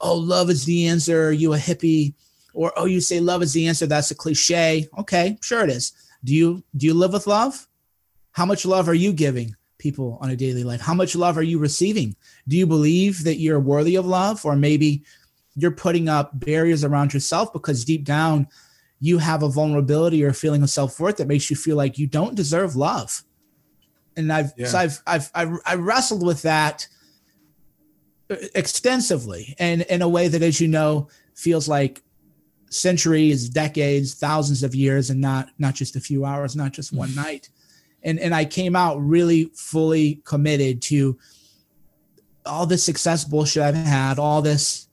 oh, love is the answer. Are you a hippie? Or oh, you say love is the answer. That's a cliche. Okay, sure it is. Do you do you live with love? How much love are you giving people on a daily life? How much love are you receiving? Do you believe that you're worthy of love? Or maybe you're putting up barriers around yourself because deep down you have a vulnerability or a feeling of self-worth that makes you feel like you don't deserve love and i've yeah. so I've, I've i've i wrestled with that extensively and in a way that as you know feels like centuries, decades, thousands of years, and not not just a few hours, not just one mm-hmm. night. And and I came out really fully committed to all this success bullshit I've had, all this,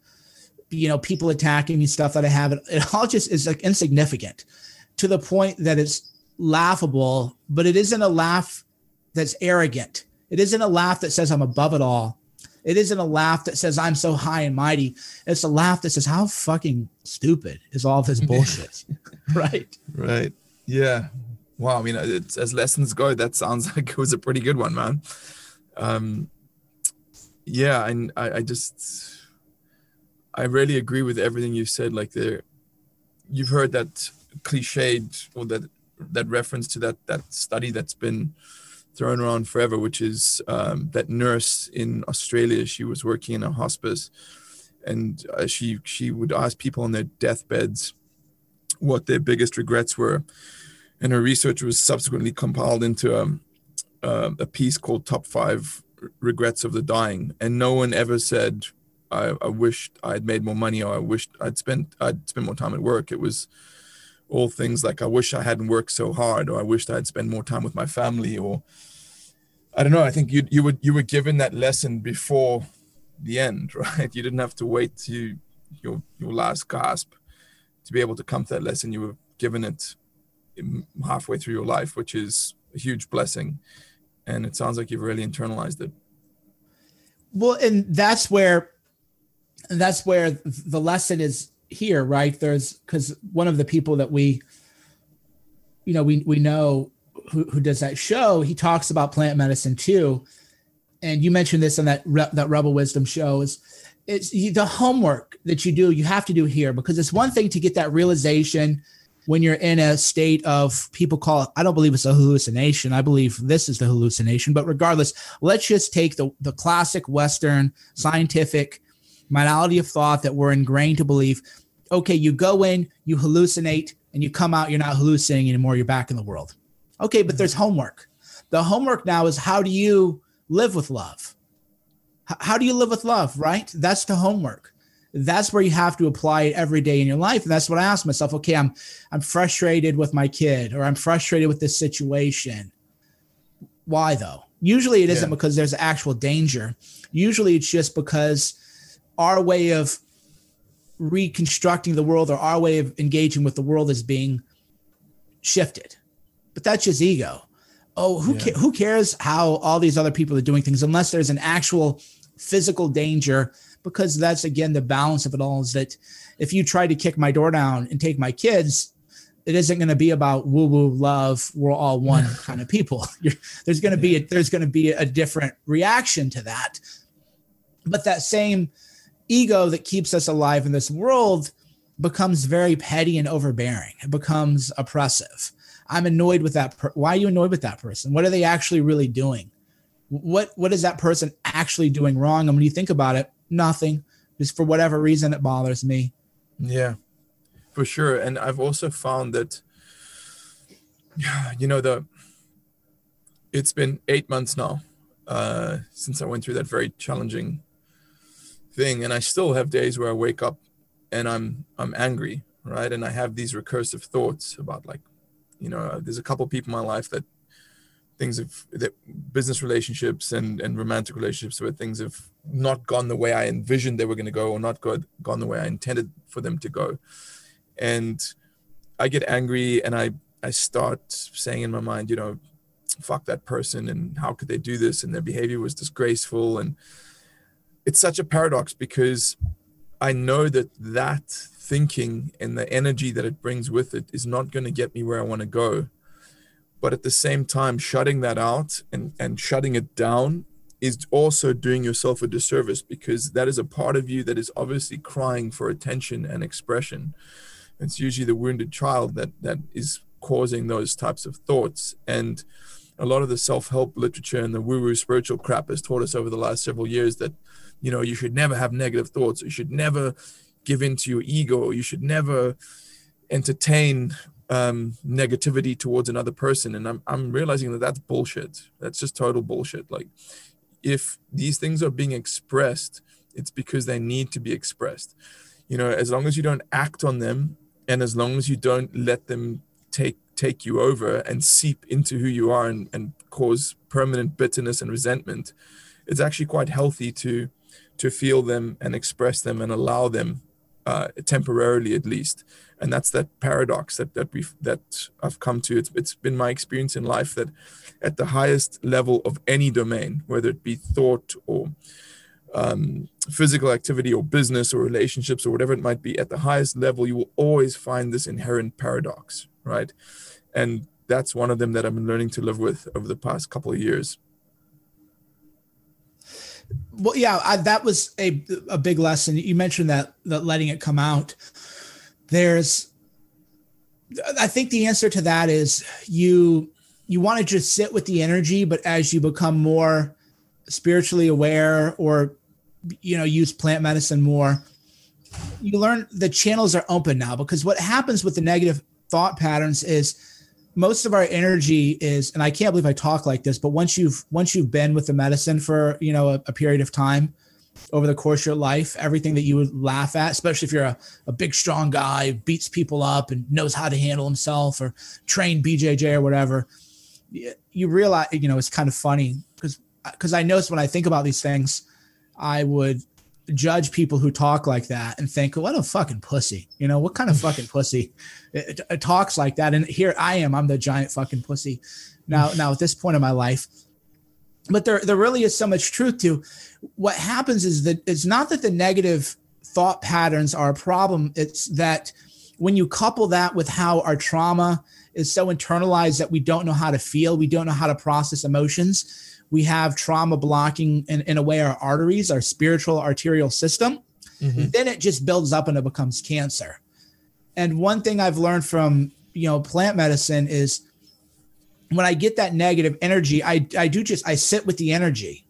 you know, people attacking me, stuff that I have. It, it all just is like insignificant to the point that it's laughable, but it isn't a laugh that's arrogant. It isn't a laugh that says I'm above it all. It isn't a laugh that says I'm so high and mighty. It's a laugh that says how fucking stupid is all this bullshit, right? Right. Yeah. Wow. I mean, it's, as lessons go, that sounds like it was a pretty good one, man. Um, yeah, and I, I just, I really agree with everything you said. Like there, you've heard that cliched or that that reference to that that study that's been thrown around forever, which is um, that nurse in Australia. She was working in a hospice, and uh, she she would ask people on their deathbeds what their biggest regrets were, and her research was subsequently compiled into a, um, uh, a piece called "Top Five Regrets of the Dying," and no one ever said. I, I wished I'd made more money, or I wished I'd spent I'd spent more time at work. It was all things like I wish I hadn't worked so hard, or I wished I'd spent more time with my family, or I don't know. I think you you were you were given that lesson before the end, right? You didn't have to wait to your your last gasp to be able to come to that lesson. You were given it halfway through your life, which is a huge blessing. And it sounds like you've really internalized it. Well, and that's where that's where the lesson is here, right? There's because one of the people that we, you know, we we know who, who does that show, he talks about plant medicine too. And you mentioned this on that that Rebel Wisdom show is it's the homework that you do. You have to do here because it's one thing to get that realization when you're in a state of people call it, I don't believe it's a hallucination. I believe this is the hallucination. But regardless, let's just take the, the classic Western scientific modality of thought that we're ingrained to believe. Okay, you go in, you hallucinate, and you come out, you're not hallucinating anymore, you're back in the world. Okay, but mm-hmm. there's homework. The homework now is how do you live with love? how do you live with love, right? That's the homework. That's where you have to apply it every day in your life. And that's what I ask myself. Okay, I'm I'm frustrated with my kid or I'm frustrated with this situation. Why though? Usually it isn't yeah. because there's actual danger. Usually it's just because our way of reconstructing the world or our way of engaging with the world is being shifted. But that's just ego. Oh, who yeah. ca- who cares how all these other people are doing things unless there's an actual physical danger? Because that's again the balance of it all is that if you try to kick my door down and take my kids it isn't going to be about woo woo love we're all one kind of people. You're, there's going to be a, there's going to be a different reaction to that. But that same ego that keeps us alive in this world becomes very petty and overbearing it becomes oppressive I'm annoyed with that. Per- Why are you annoyed with that person? What are they actually really doing? What what is that person actually doing wrong? And when you think about it, nothing. Just for whatever reason, it bothers me. Yeah, for sure. And I've also found that, you know, the it's been eight months now uh, since I went through that very challenging thing, and I still have days where I wake up and I'm I'm angry, right? And I have these recursive thoughts about like, you know uh, there's a couple people in my life that things have that business relationships and and romantic relationships where things have not gone the way I envisioned they were going to go or not go, gone the way I intended for them to go and I get angry and I I start saying in my mind you know fuck that person and how could they do this and their behavior was disgraceful and it's such a paradox because I know that that thinking and the energy that it brings with it is not going to get me where I want to go. But at the same time, shutting that out and, and shutting it down is also doing yourself a disservice because that is a part of you that is obviously crying for attention and expression. It's usually the wounded child that that is causing those types of thoughts. And a lot of the self-help literature and the woo-woo spiritual crap has taught us over the last several years that, you know, you should never have negative thoughts. You should never give in to your ego. You should never entertain um, negativity towards another person. And I'm, I'm realizing that that's bullshit. That's just total bullshit. Like, if these things are being expressed, it's because they need to be expressed. You know, as long as you don't act on them and as long as you don't let them take take you over and seep into who you are and, and cause permanent bitterness and resentment it's actually quite healthy to to feel them and express them and allow them uh, temporarily at least. And that's that paradox that that we've that I've come to. It's it's been my experience in life that at the highest level of any domain whether it be thought or um, physical activity or business or relationships or whatever it might be at the highest level you will always find this inherent paradox right? And that's one of them that i've been learning to live with over the past couple of years well yeah I, that was a, a big lesson. You mentioned that that letting it come out. There's i think the answer to that is you you want to just sit with the energy but as you become more spiritually aware or you know use plant medicine more you learn the channels are open now because what happens with the negative thought patterns is most of our energy is and i can't believe i talk like this but once you've once you've been with the medicine for you know a, a period of time over the course of your life everything that you would laugh at especially if you're a, a big strong guy beats people up and knows how to handle himself or train bjj or whatever you realize you know it's kind of funny because because i notice when i think about these things i would judge people who talk like that and think, what a fucking pussy. You know, what kind of fucking pussy it, it, talks like that? And here I am, I'm the giant fucking pussy now, mm. now at this point in my life. But there, there really is so much truth to what happens is that it's not that the negative thought patterns are a problem. It's that when you couple that with how our trauma is so internalized that we don't know how to feel, we don't know how to process emotions we have trauma blocking in, in a way our arteries, our spiritual arterial system. Mm-hmm. Then it just builds up and it becomes cancer. And one thing I've learned from you know plant medicine is when I get that negative energy, I I do just I sit with the energy,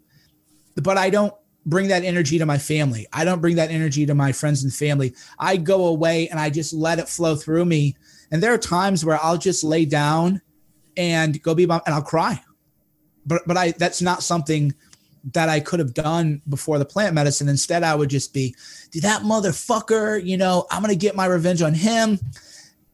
but I don't bring that energy to my family. I don't bring that energy to my friends and family. I go away and I just let it flow through me. And there are times where I'll just lay down and go be and I'll cry but but I that's not something that I could have done before the plant medicine. Instead, I would just be, did that motherfucker, you know, I'm gonna get my revenge on him.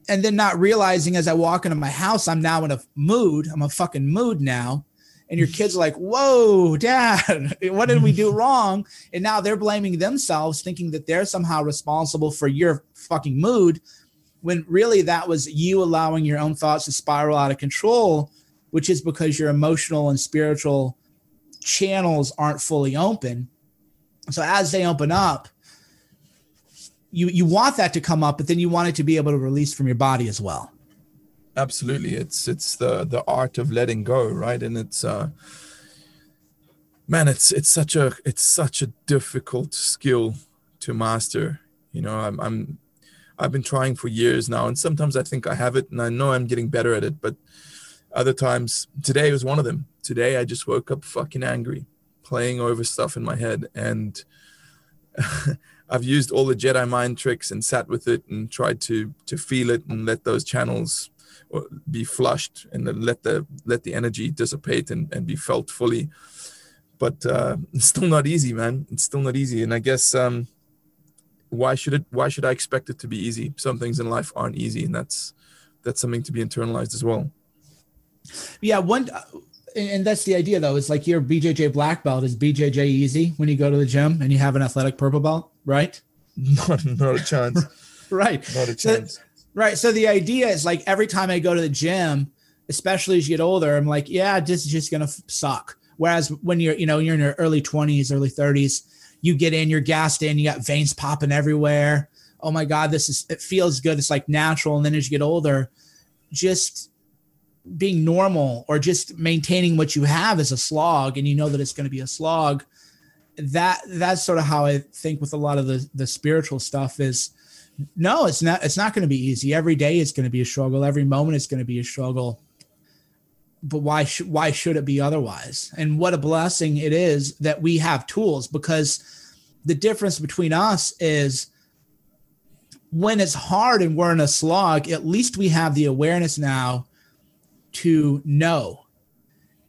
And then not realizing as I walk into my house, I'm now in a mood. I'm a fucking mood now. And your kids are like, whoa, dad, what did we do wrong? And now they're blaming themselves, thinking that they're somehow responsible for your fucking mood, when really that was you allowing your own thoughts to spiral out of control which is because your emotional and spiritual channels aren't fully open. So as they open up, you you want that to come up, but then you want it to be able to release from your body as well. Absolutely, it's it's the the art of letting go, right? And it's uh, man, it's it's such a it's such a difficult skill to master. You know, I'm I'm I've been trying for years now, and sometimes I think I have it, and I know I'm getting better at it, but other times, today was one of them. Today, I just woke up fucking angry, playing over stuff in my head. And I've used all the Jedi mind tricks and sat with it and tried to to feel it and let those channels uh, be flushed and let the let the energy dissipate and, and be felt fully. But uh, it's still not easy, man. It's still not easy. And I guess um, why should it? Why should I expect it to be easy? Some things in life aren't easy, and that's that's something to be internalized as well. Yeah, one uh, and that's the idea though. It's like your BJJ black belt is BJJ easy when you go to the gym and you have an athletic purple belt, right? Not, not a chance. right. Not a chance. So, right. So the idea is like every time I go to the gym, especially as you get older, I'm like, yeah, this is just gonna suck. Whereas when you're, you know, you're in your early 20s, early 30s, you get in, you're gassed in, you got veins popping everywhere. Oh my God, this is it feels good. It's like natural. And then as you get older, just being normal or just maintaining what you have is a slog and you know that it's going to be a slog that that's sort of how i think with a lot of the the spiritual stuff is no it's not it's not going to be easy. Every day is going to be a struggle. Every moment is going to be a struggle. But why should why should it be otherwise? And what a blessing it is that we have tools because the difference between us is when it's hard and we're in a slog at least we have the awareness now to know.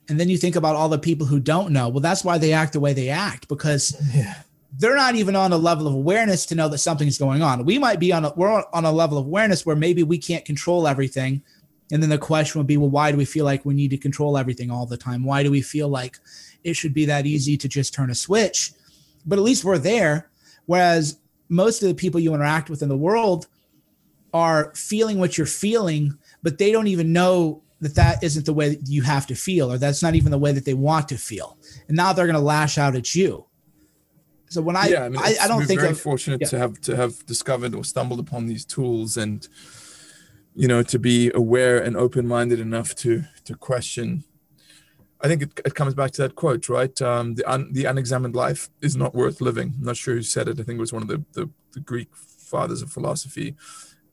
And then you think about all the people who don't know. Well, that's why they act the way they act because yeah. they're not even on a level of awareness to know that something's going on. We might be on a, we're on a level of awareness where maybe we can't control everything. And then the question would be, well, why do we feel like we need to control everything all the time? Why do we feel like it should be that easy to just turn a switch? But at least we're there. Whereas most of the people you interact with in the world are feeling what you're feeling, but they don't even know that that isn't the way that you have to feel, or that's not even the way that they want to feel. And now they're going to lash out at you. So when I, yeah, I, mean, I, I, don't we're think very of, fortunate yeah. to have to have discovered or stumbled upon these tools, and you know, to be aware and open minded enough to to question. I think it, it comes back to that quote, right? Um, the un, the unexamined life is not worth living. I'm not sure who said it. I think it was one of the the, the Greek fathers of philosophy.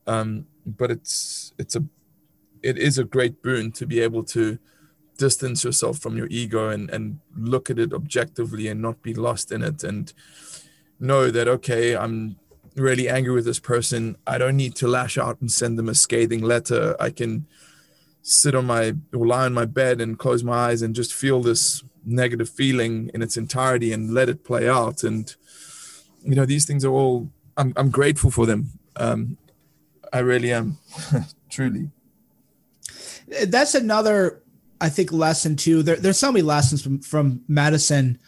Um, but it's it's a it is a great boon to be able to distance yourself from your ego and and look at it objectively and not be lost in it and know that okay i'm really angry with this person. I don't need to lash out and send them a scathing letter. I can sit on my or lie on my bed and close my eyes and just feel this negative feeling in its entirety and let it play out. And you know these things are all i'm, I'm grateful for them. Um, i really am truly that's another I think lesson too. There, there's so many lessons from from medicine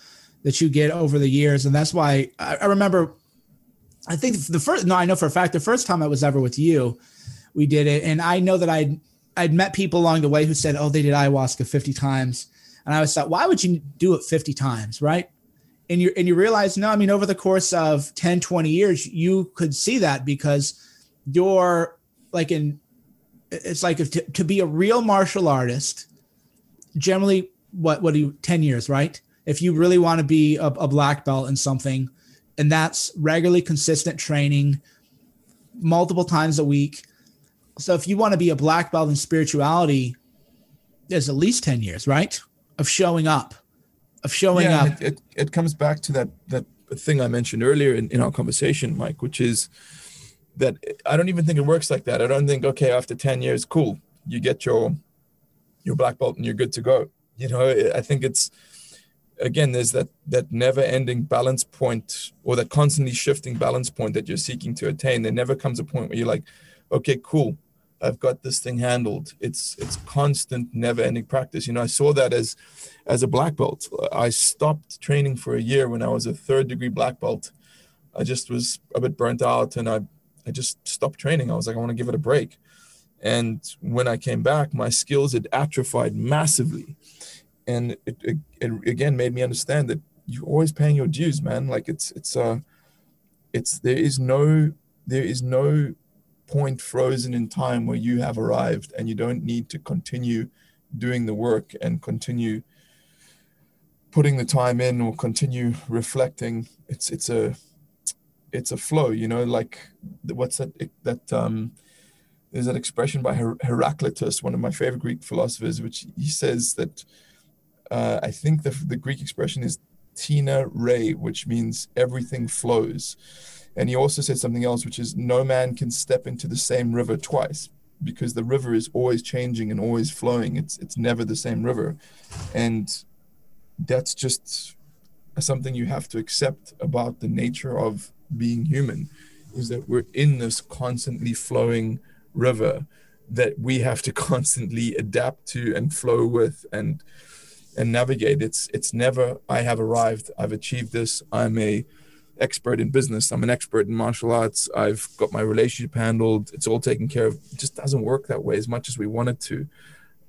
that you get over the years, and that's why I, I remember. I think the first no, I know for a fact the first time I was ever with you, we did it, and I know that I'd I'd met people along the way who said, "Oh, they did ayahuasca 50 times," and I was thought, why would you do it 50 times, right? And you and you realize, no, I mean, over the course of 10, 20 years, you could see that because you're like in, it's like if to, to be a real martial artist generally what what do you 10 years right? If you really want to be a, a black belt in something and that's regularly consistent training multiple times a week. So if you want to be a black belt in spirituality there's at least 10 years right? Of showing up of showing yeah, up. it, it, it, comes back to that that thing i mentioned earlier in, in our conversation mike which is that i don't even think it works like that i don't think okay after 10 years cool you get your your black belt and you're good to go. You know, I think it's again there's that that never ending balance point or that constantly shifting balance point that you're seeking to attain. There never comes a point where you're like, okay, cool, I've got this thing handled. It's it's constant, never ending practice. You know, I saw that as as a black belt. I stopped training for a year when I was a third degree black belt. I just was a bit burnt out and I I just stopped training. I was like, I want to give it a break. And when I came back, my skills had atrophied massively. And it, it, it again made me understand that you're always paying your dues, man. Like it's, it's, uh, it's, there is no, there is no point frozen in time where you have arrived and you don't need to continue doing the work and continue putting the time in or continue reflecting it's it's a it's a flow you know like what's that that um there's an expression by Her- Heraclitus, one of my favorite Greek philosophers, which he says that uh, I think the, the Greek expression is panta rhei, which means everything flows. And he also said something else, which is no man can step into the same river twice because the river is always changing and always flowing. It's it's never the same river, and that's just something you have to accept about the nature of being human, is that we're in this constantly flowing river that we have to constantly adapt to and flow with and and navigate. It's it's never i have arrived i've achieved this i'm a expert in business i'm an expert in martial arts i've got my relationship handled it's all taken care of. It just doesn't work that way as much as we want it to.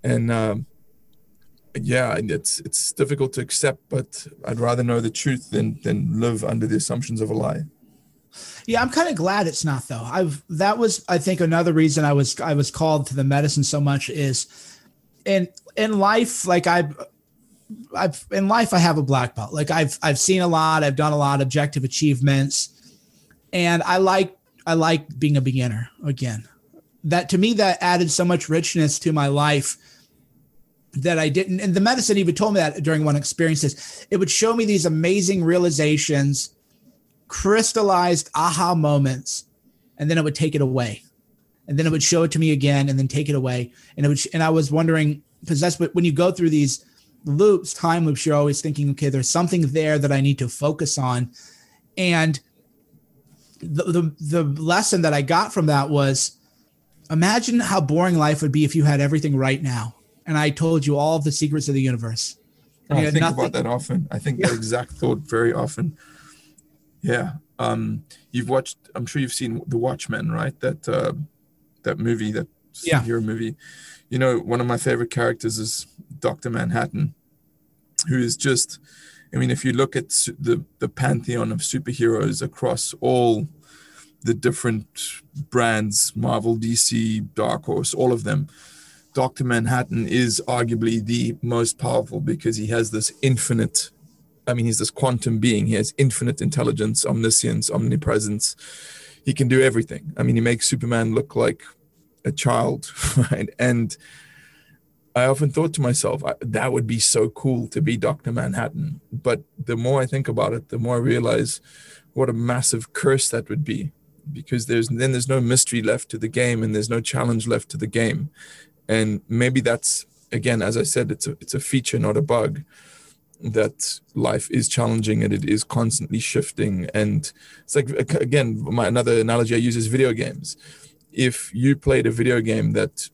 And um, yeah it's it's difficult to accept but i'd rather know the truth than than live under the assumptions of a lie yeah, I'm kind of glad it's not though. I've that was I think another reason I was I was called to the medicine so much is in in life like I I've in life I have a black belt. Like I've I've seen a lot, I've done a lot of objective achievements and I like I like being a beginner again. That to me that added so much richness to my life that I didn't and the medicine even told me that during one experiences. It would show me these amazing realizations crystallized aha moments and then it would take it away and then it would show it to me again and then take it away and it would and i was wondering because that's what when you go through these loops time loops you're always thinking okay there's something there that i need to focus on And the, the the lesson that I got from that was imagine how boring life would be if you had everything right now. And I told you all the secrets of the universe. I oh, think nothing. about that often. I think yeah. that exact thought very often. Yeah. Um, you've watched. I'm sure you've seen The Watchmen, right? That uh, that movie, that yeah. hero movie. You know, one of my favorite characters is Doctor Manhattan, who is just. I mean, if you look at the the pantheon of superheroes across all the different brands, Marvel, DC, Dark Horse, all of them, Dr. Manhattan is arguably the most powerful because he has this infinite, I mean, he's this quantum being. He has infinite intelligence, omniscience, omnipresence. He can do everything. I mean, he makes Superman look like a child, right? And I often thought to myself, that would be so cool to be Dr. Manhattan. But the more I think about it, the more I realize what a massive curse that would be because there's then there's no mystery left to the game and there's no challenge left to the game and maybe that's again as i said it's a it's a feature not a bug that life is challenging and it is constantly shifting. And it's like again my another analogy i use is video games. If you played a video game that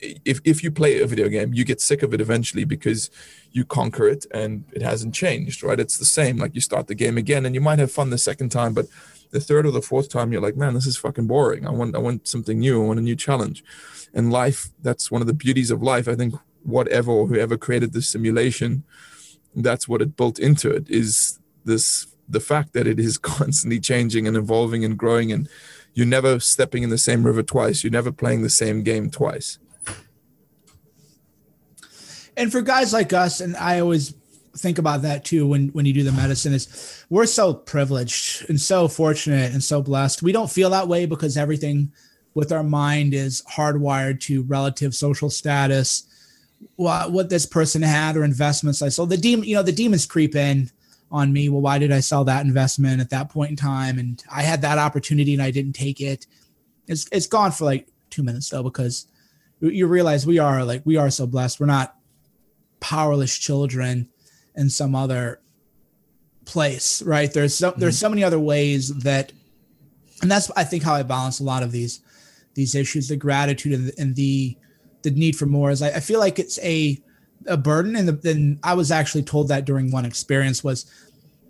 if, if you play a video game you get sick of it eventually because you conquer it and it hasn't changed right? It's the same. Like you start the game again and you might have fun the second time but the third or the fourth time you're like man this is fucking boring. I want i want something new. I want a new challenge. And life that's one of the beauties of life. I think whatever or whoever created this simulation that's what it built into it is this the fact that it is constantly changing and evolving and growing and you're never stepping in the same river twice. You're never playing the same game twice. And for guys like us and i always think about that too when when you do the medicine is we're so privileged and so fortunate and so blessed. We don't feel that way because everything with our mind is hardwired to relative social status what, what this person had or investments i sold the demon you know the demons creep in on me. Well why did i sell that investment at that point in time? And i had that opportunity and i didn't take it. It's it's gone for like two minutes though because you realize we are like we are so blessed. We're not powerless children in some other place right? There's so mm-hmm. there's so many other ways that and that's i think how i balance a lot of these these issues the gratitude and the and the, the need for more is I, I, feel like it's a a burden and then i was actually told that during one experience was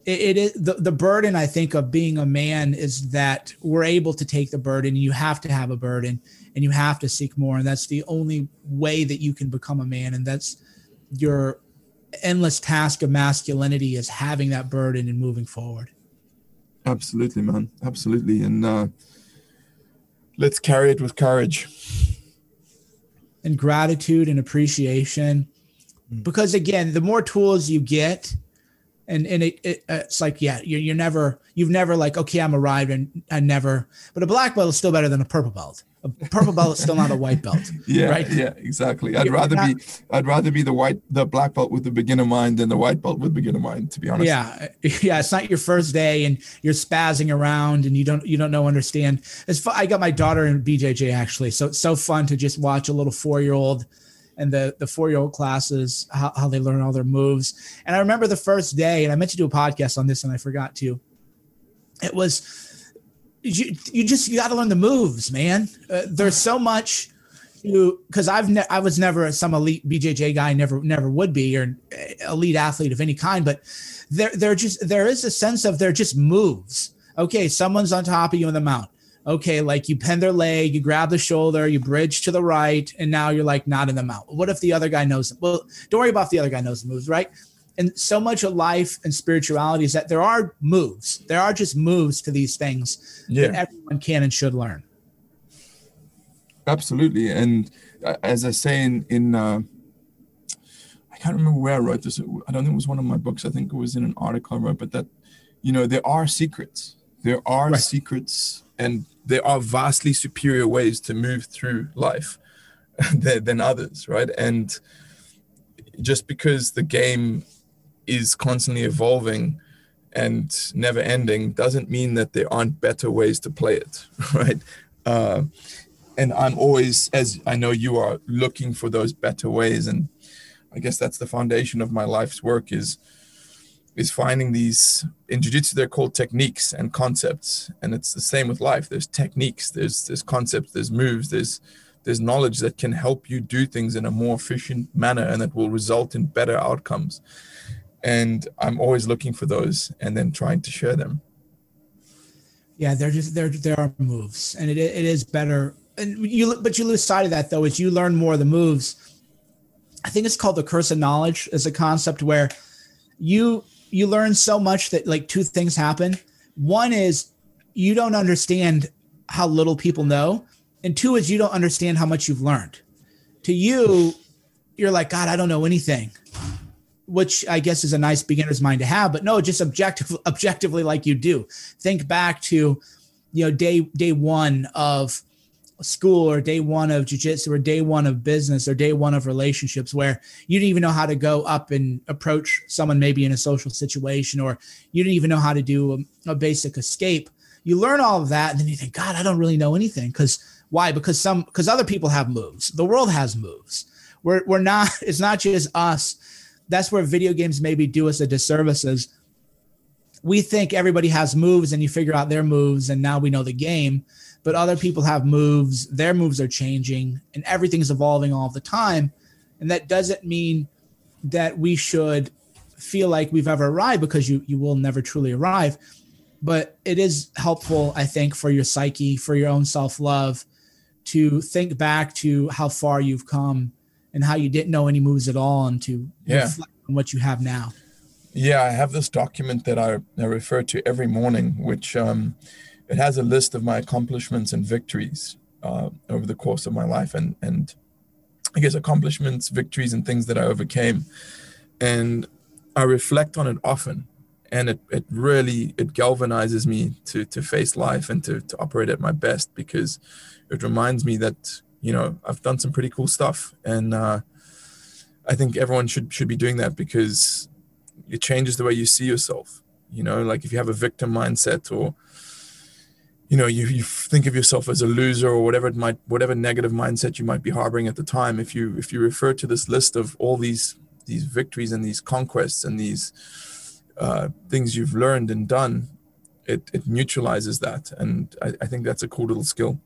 it, it is the, the burden i think of being a man is that we're able to take the burden you have to have a burden and you have to seek more and that's the only way that you can become a man and that's your endless task of masculinity is having that burden and moving forward. Absolutely, man. Absolutely. And uh, let's carry it with courage. And gratitude and appreciation. Mm. Because again, the more tools you get, and and it, it it's like yeah, you're, you're never you've never like okay, I'm arrived and I never, but a black belt is still better than a purple belt a purple belt is still not a white belt. yeah, right? yeah, exactly. I'd rather not, be I'd rather be the white the black belt with the beginner mind than the white belt with beginner mind. To be honest. Yeah, yeah. It's not your first day and you're spazzing around and you don't you don't know understand. It's fun. I got my daughter in BJJ actually, so it's so fun to just watch a little four year old and the the four year old classes how, how they learn all their moves. And I remember the first day, and I meant to do a podcast on this and I forgot to. It was you, you just you got to learn the moves, man. Uh, there's so much you because I've ne- I was never some elite BJJ guy, never never would be or elite athlete of any kind, but there there just there is a sense of they're just moves. Okay, someone's on top of you in the mount. Okay, like you pen their leg, you grab the shoulder, you bridge to the right, and now you're like not in the mount. What if the other guy knows? Well, don't worry about if the other guy knows the moves, right? And so much of life and spirituality is that there are moves. There are just moves to these things yeah. that everyone can and should learn. Absolutely, and uh, as I say in in uh, I can't remember where I wrote this. I don't think it was one of my books. I think it was in an article I wrote. But that you know there are secrets. There are right. secrets, and there are vastly superior ways to move through life than, than others, right? And just because the game is constantly evolving and never ending doesn't mean that there aren't better ways to play it, right? Uh, and I'm always, as I know you are, looking for those better ways. And I guess that's the foundation of my life's work is is finding these in jiu-jitsu they're called techniques and concepts and it's the same with life there's techniques there's there's concepts there's moves there's there's knowledge that can help you do things in a more efficient manner and that will result in better outcomes and i'm always looking for those and then trying to share them. Yeah they're just there there are moves. And it, it is better. And you but you lose sight of that though as you learn more of the moves. I think it's called the curse of knowledge as a concept where you you learn so much that like two things happen. One is you don't understand how little people know, and two is you don't understand how much you've learned. To you, you're like, God, I don't know anything, which I guess is a nice beginner's mind to have. But no, just objective, objectively, like you do. Think back to, you know, day day one of school or day one of jujitsu or day one of business or day one of relationships where you didn't even know how to go up and approach someone maybe in a social situation or you didn't even know how to do a, a basic escape. You learn all of that and then you think, God, I don't really know anything. Because why? Because some because other people have moves. The world has moves. We're we're not, it's not just us. That's where video games maybe do us a disservice is we think everybody has moves and you figure out their moves and now we know the game but other people have moves their moves are changing and everything's evolving all the time. And that doesn't mean that we should feel like we've ever arrived because you you will never truly arrive but it is helpful i think for your psyche for your own self-love to think back to how far you've come and how you didn't know any moves at all and to yeah. reflect on what you have now yeah, I have this document that I, I refer to every morning, which um, it has a list of my accomplishments and victories uh, over the course of my life, and and I guess accomplishments, victories, and things that I overcame, and I reflect on it often, and it it really it galvanizes me to to face life and to to operate at my best because it reminds me that you know I've done some pretty cool stuff, and uh, I think everyone should should be doing that because it changes the way you see yourself you know? Like if you have a victim mindset or you know you, you think of yourself as a loser or whatever it might whatever negative mindset you might be harboring at the time if you if you refer to this list of all these these victories and these conquests and these uh, things you've learned and done it it neutralizes that and I, I think that's a cool little skill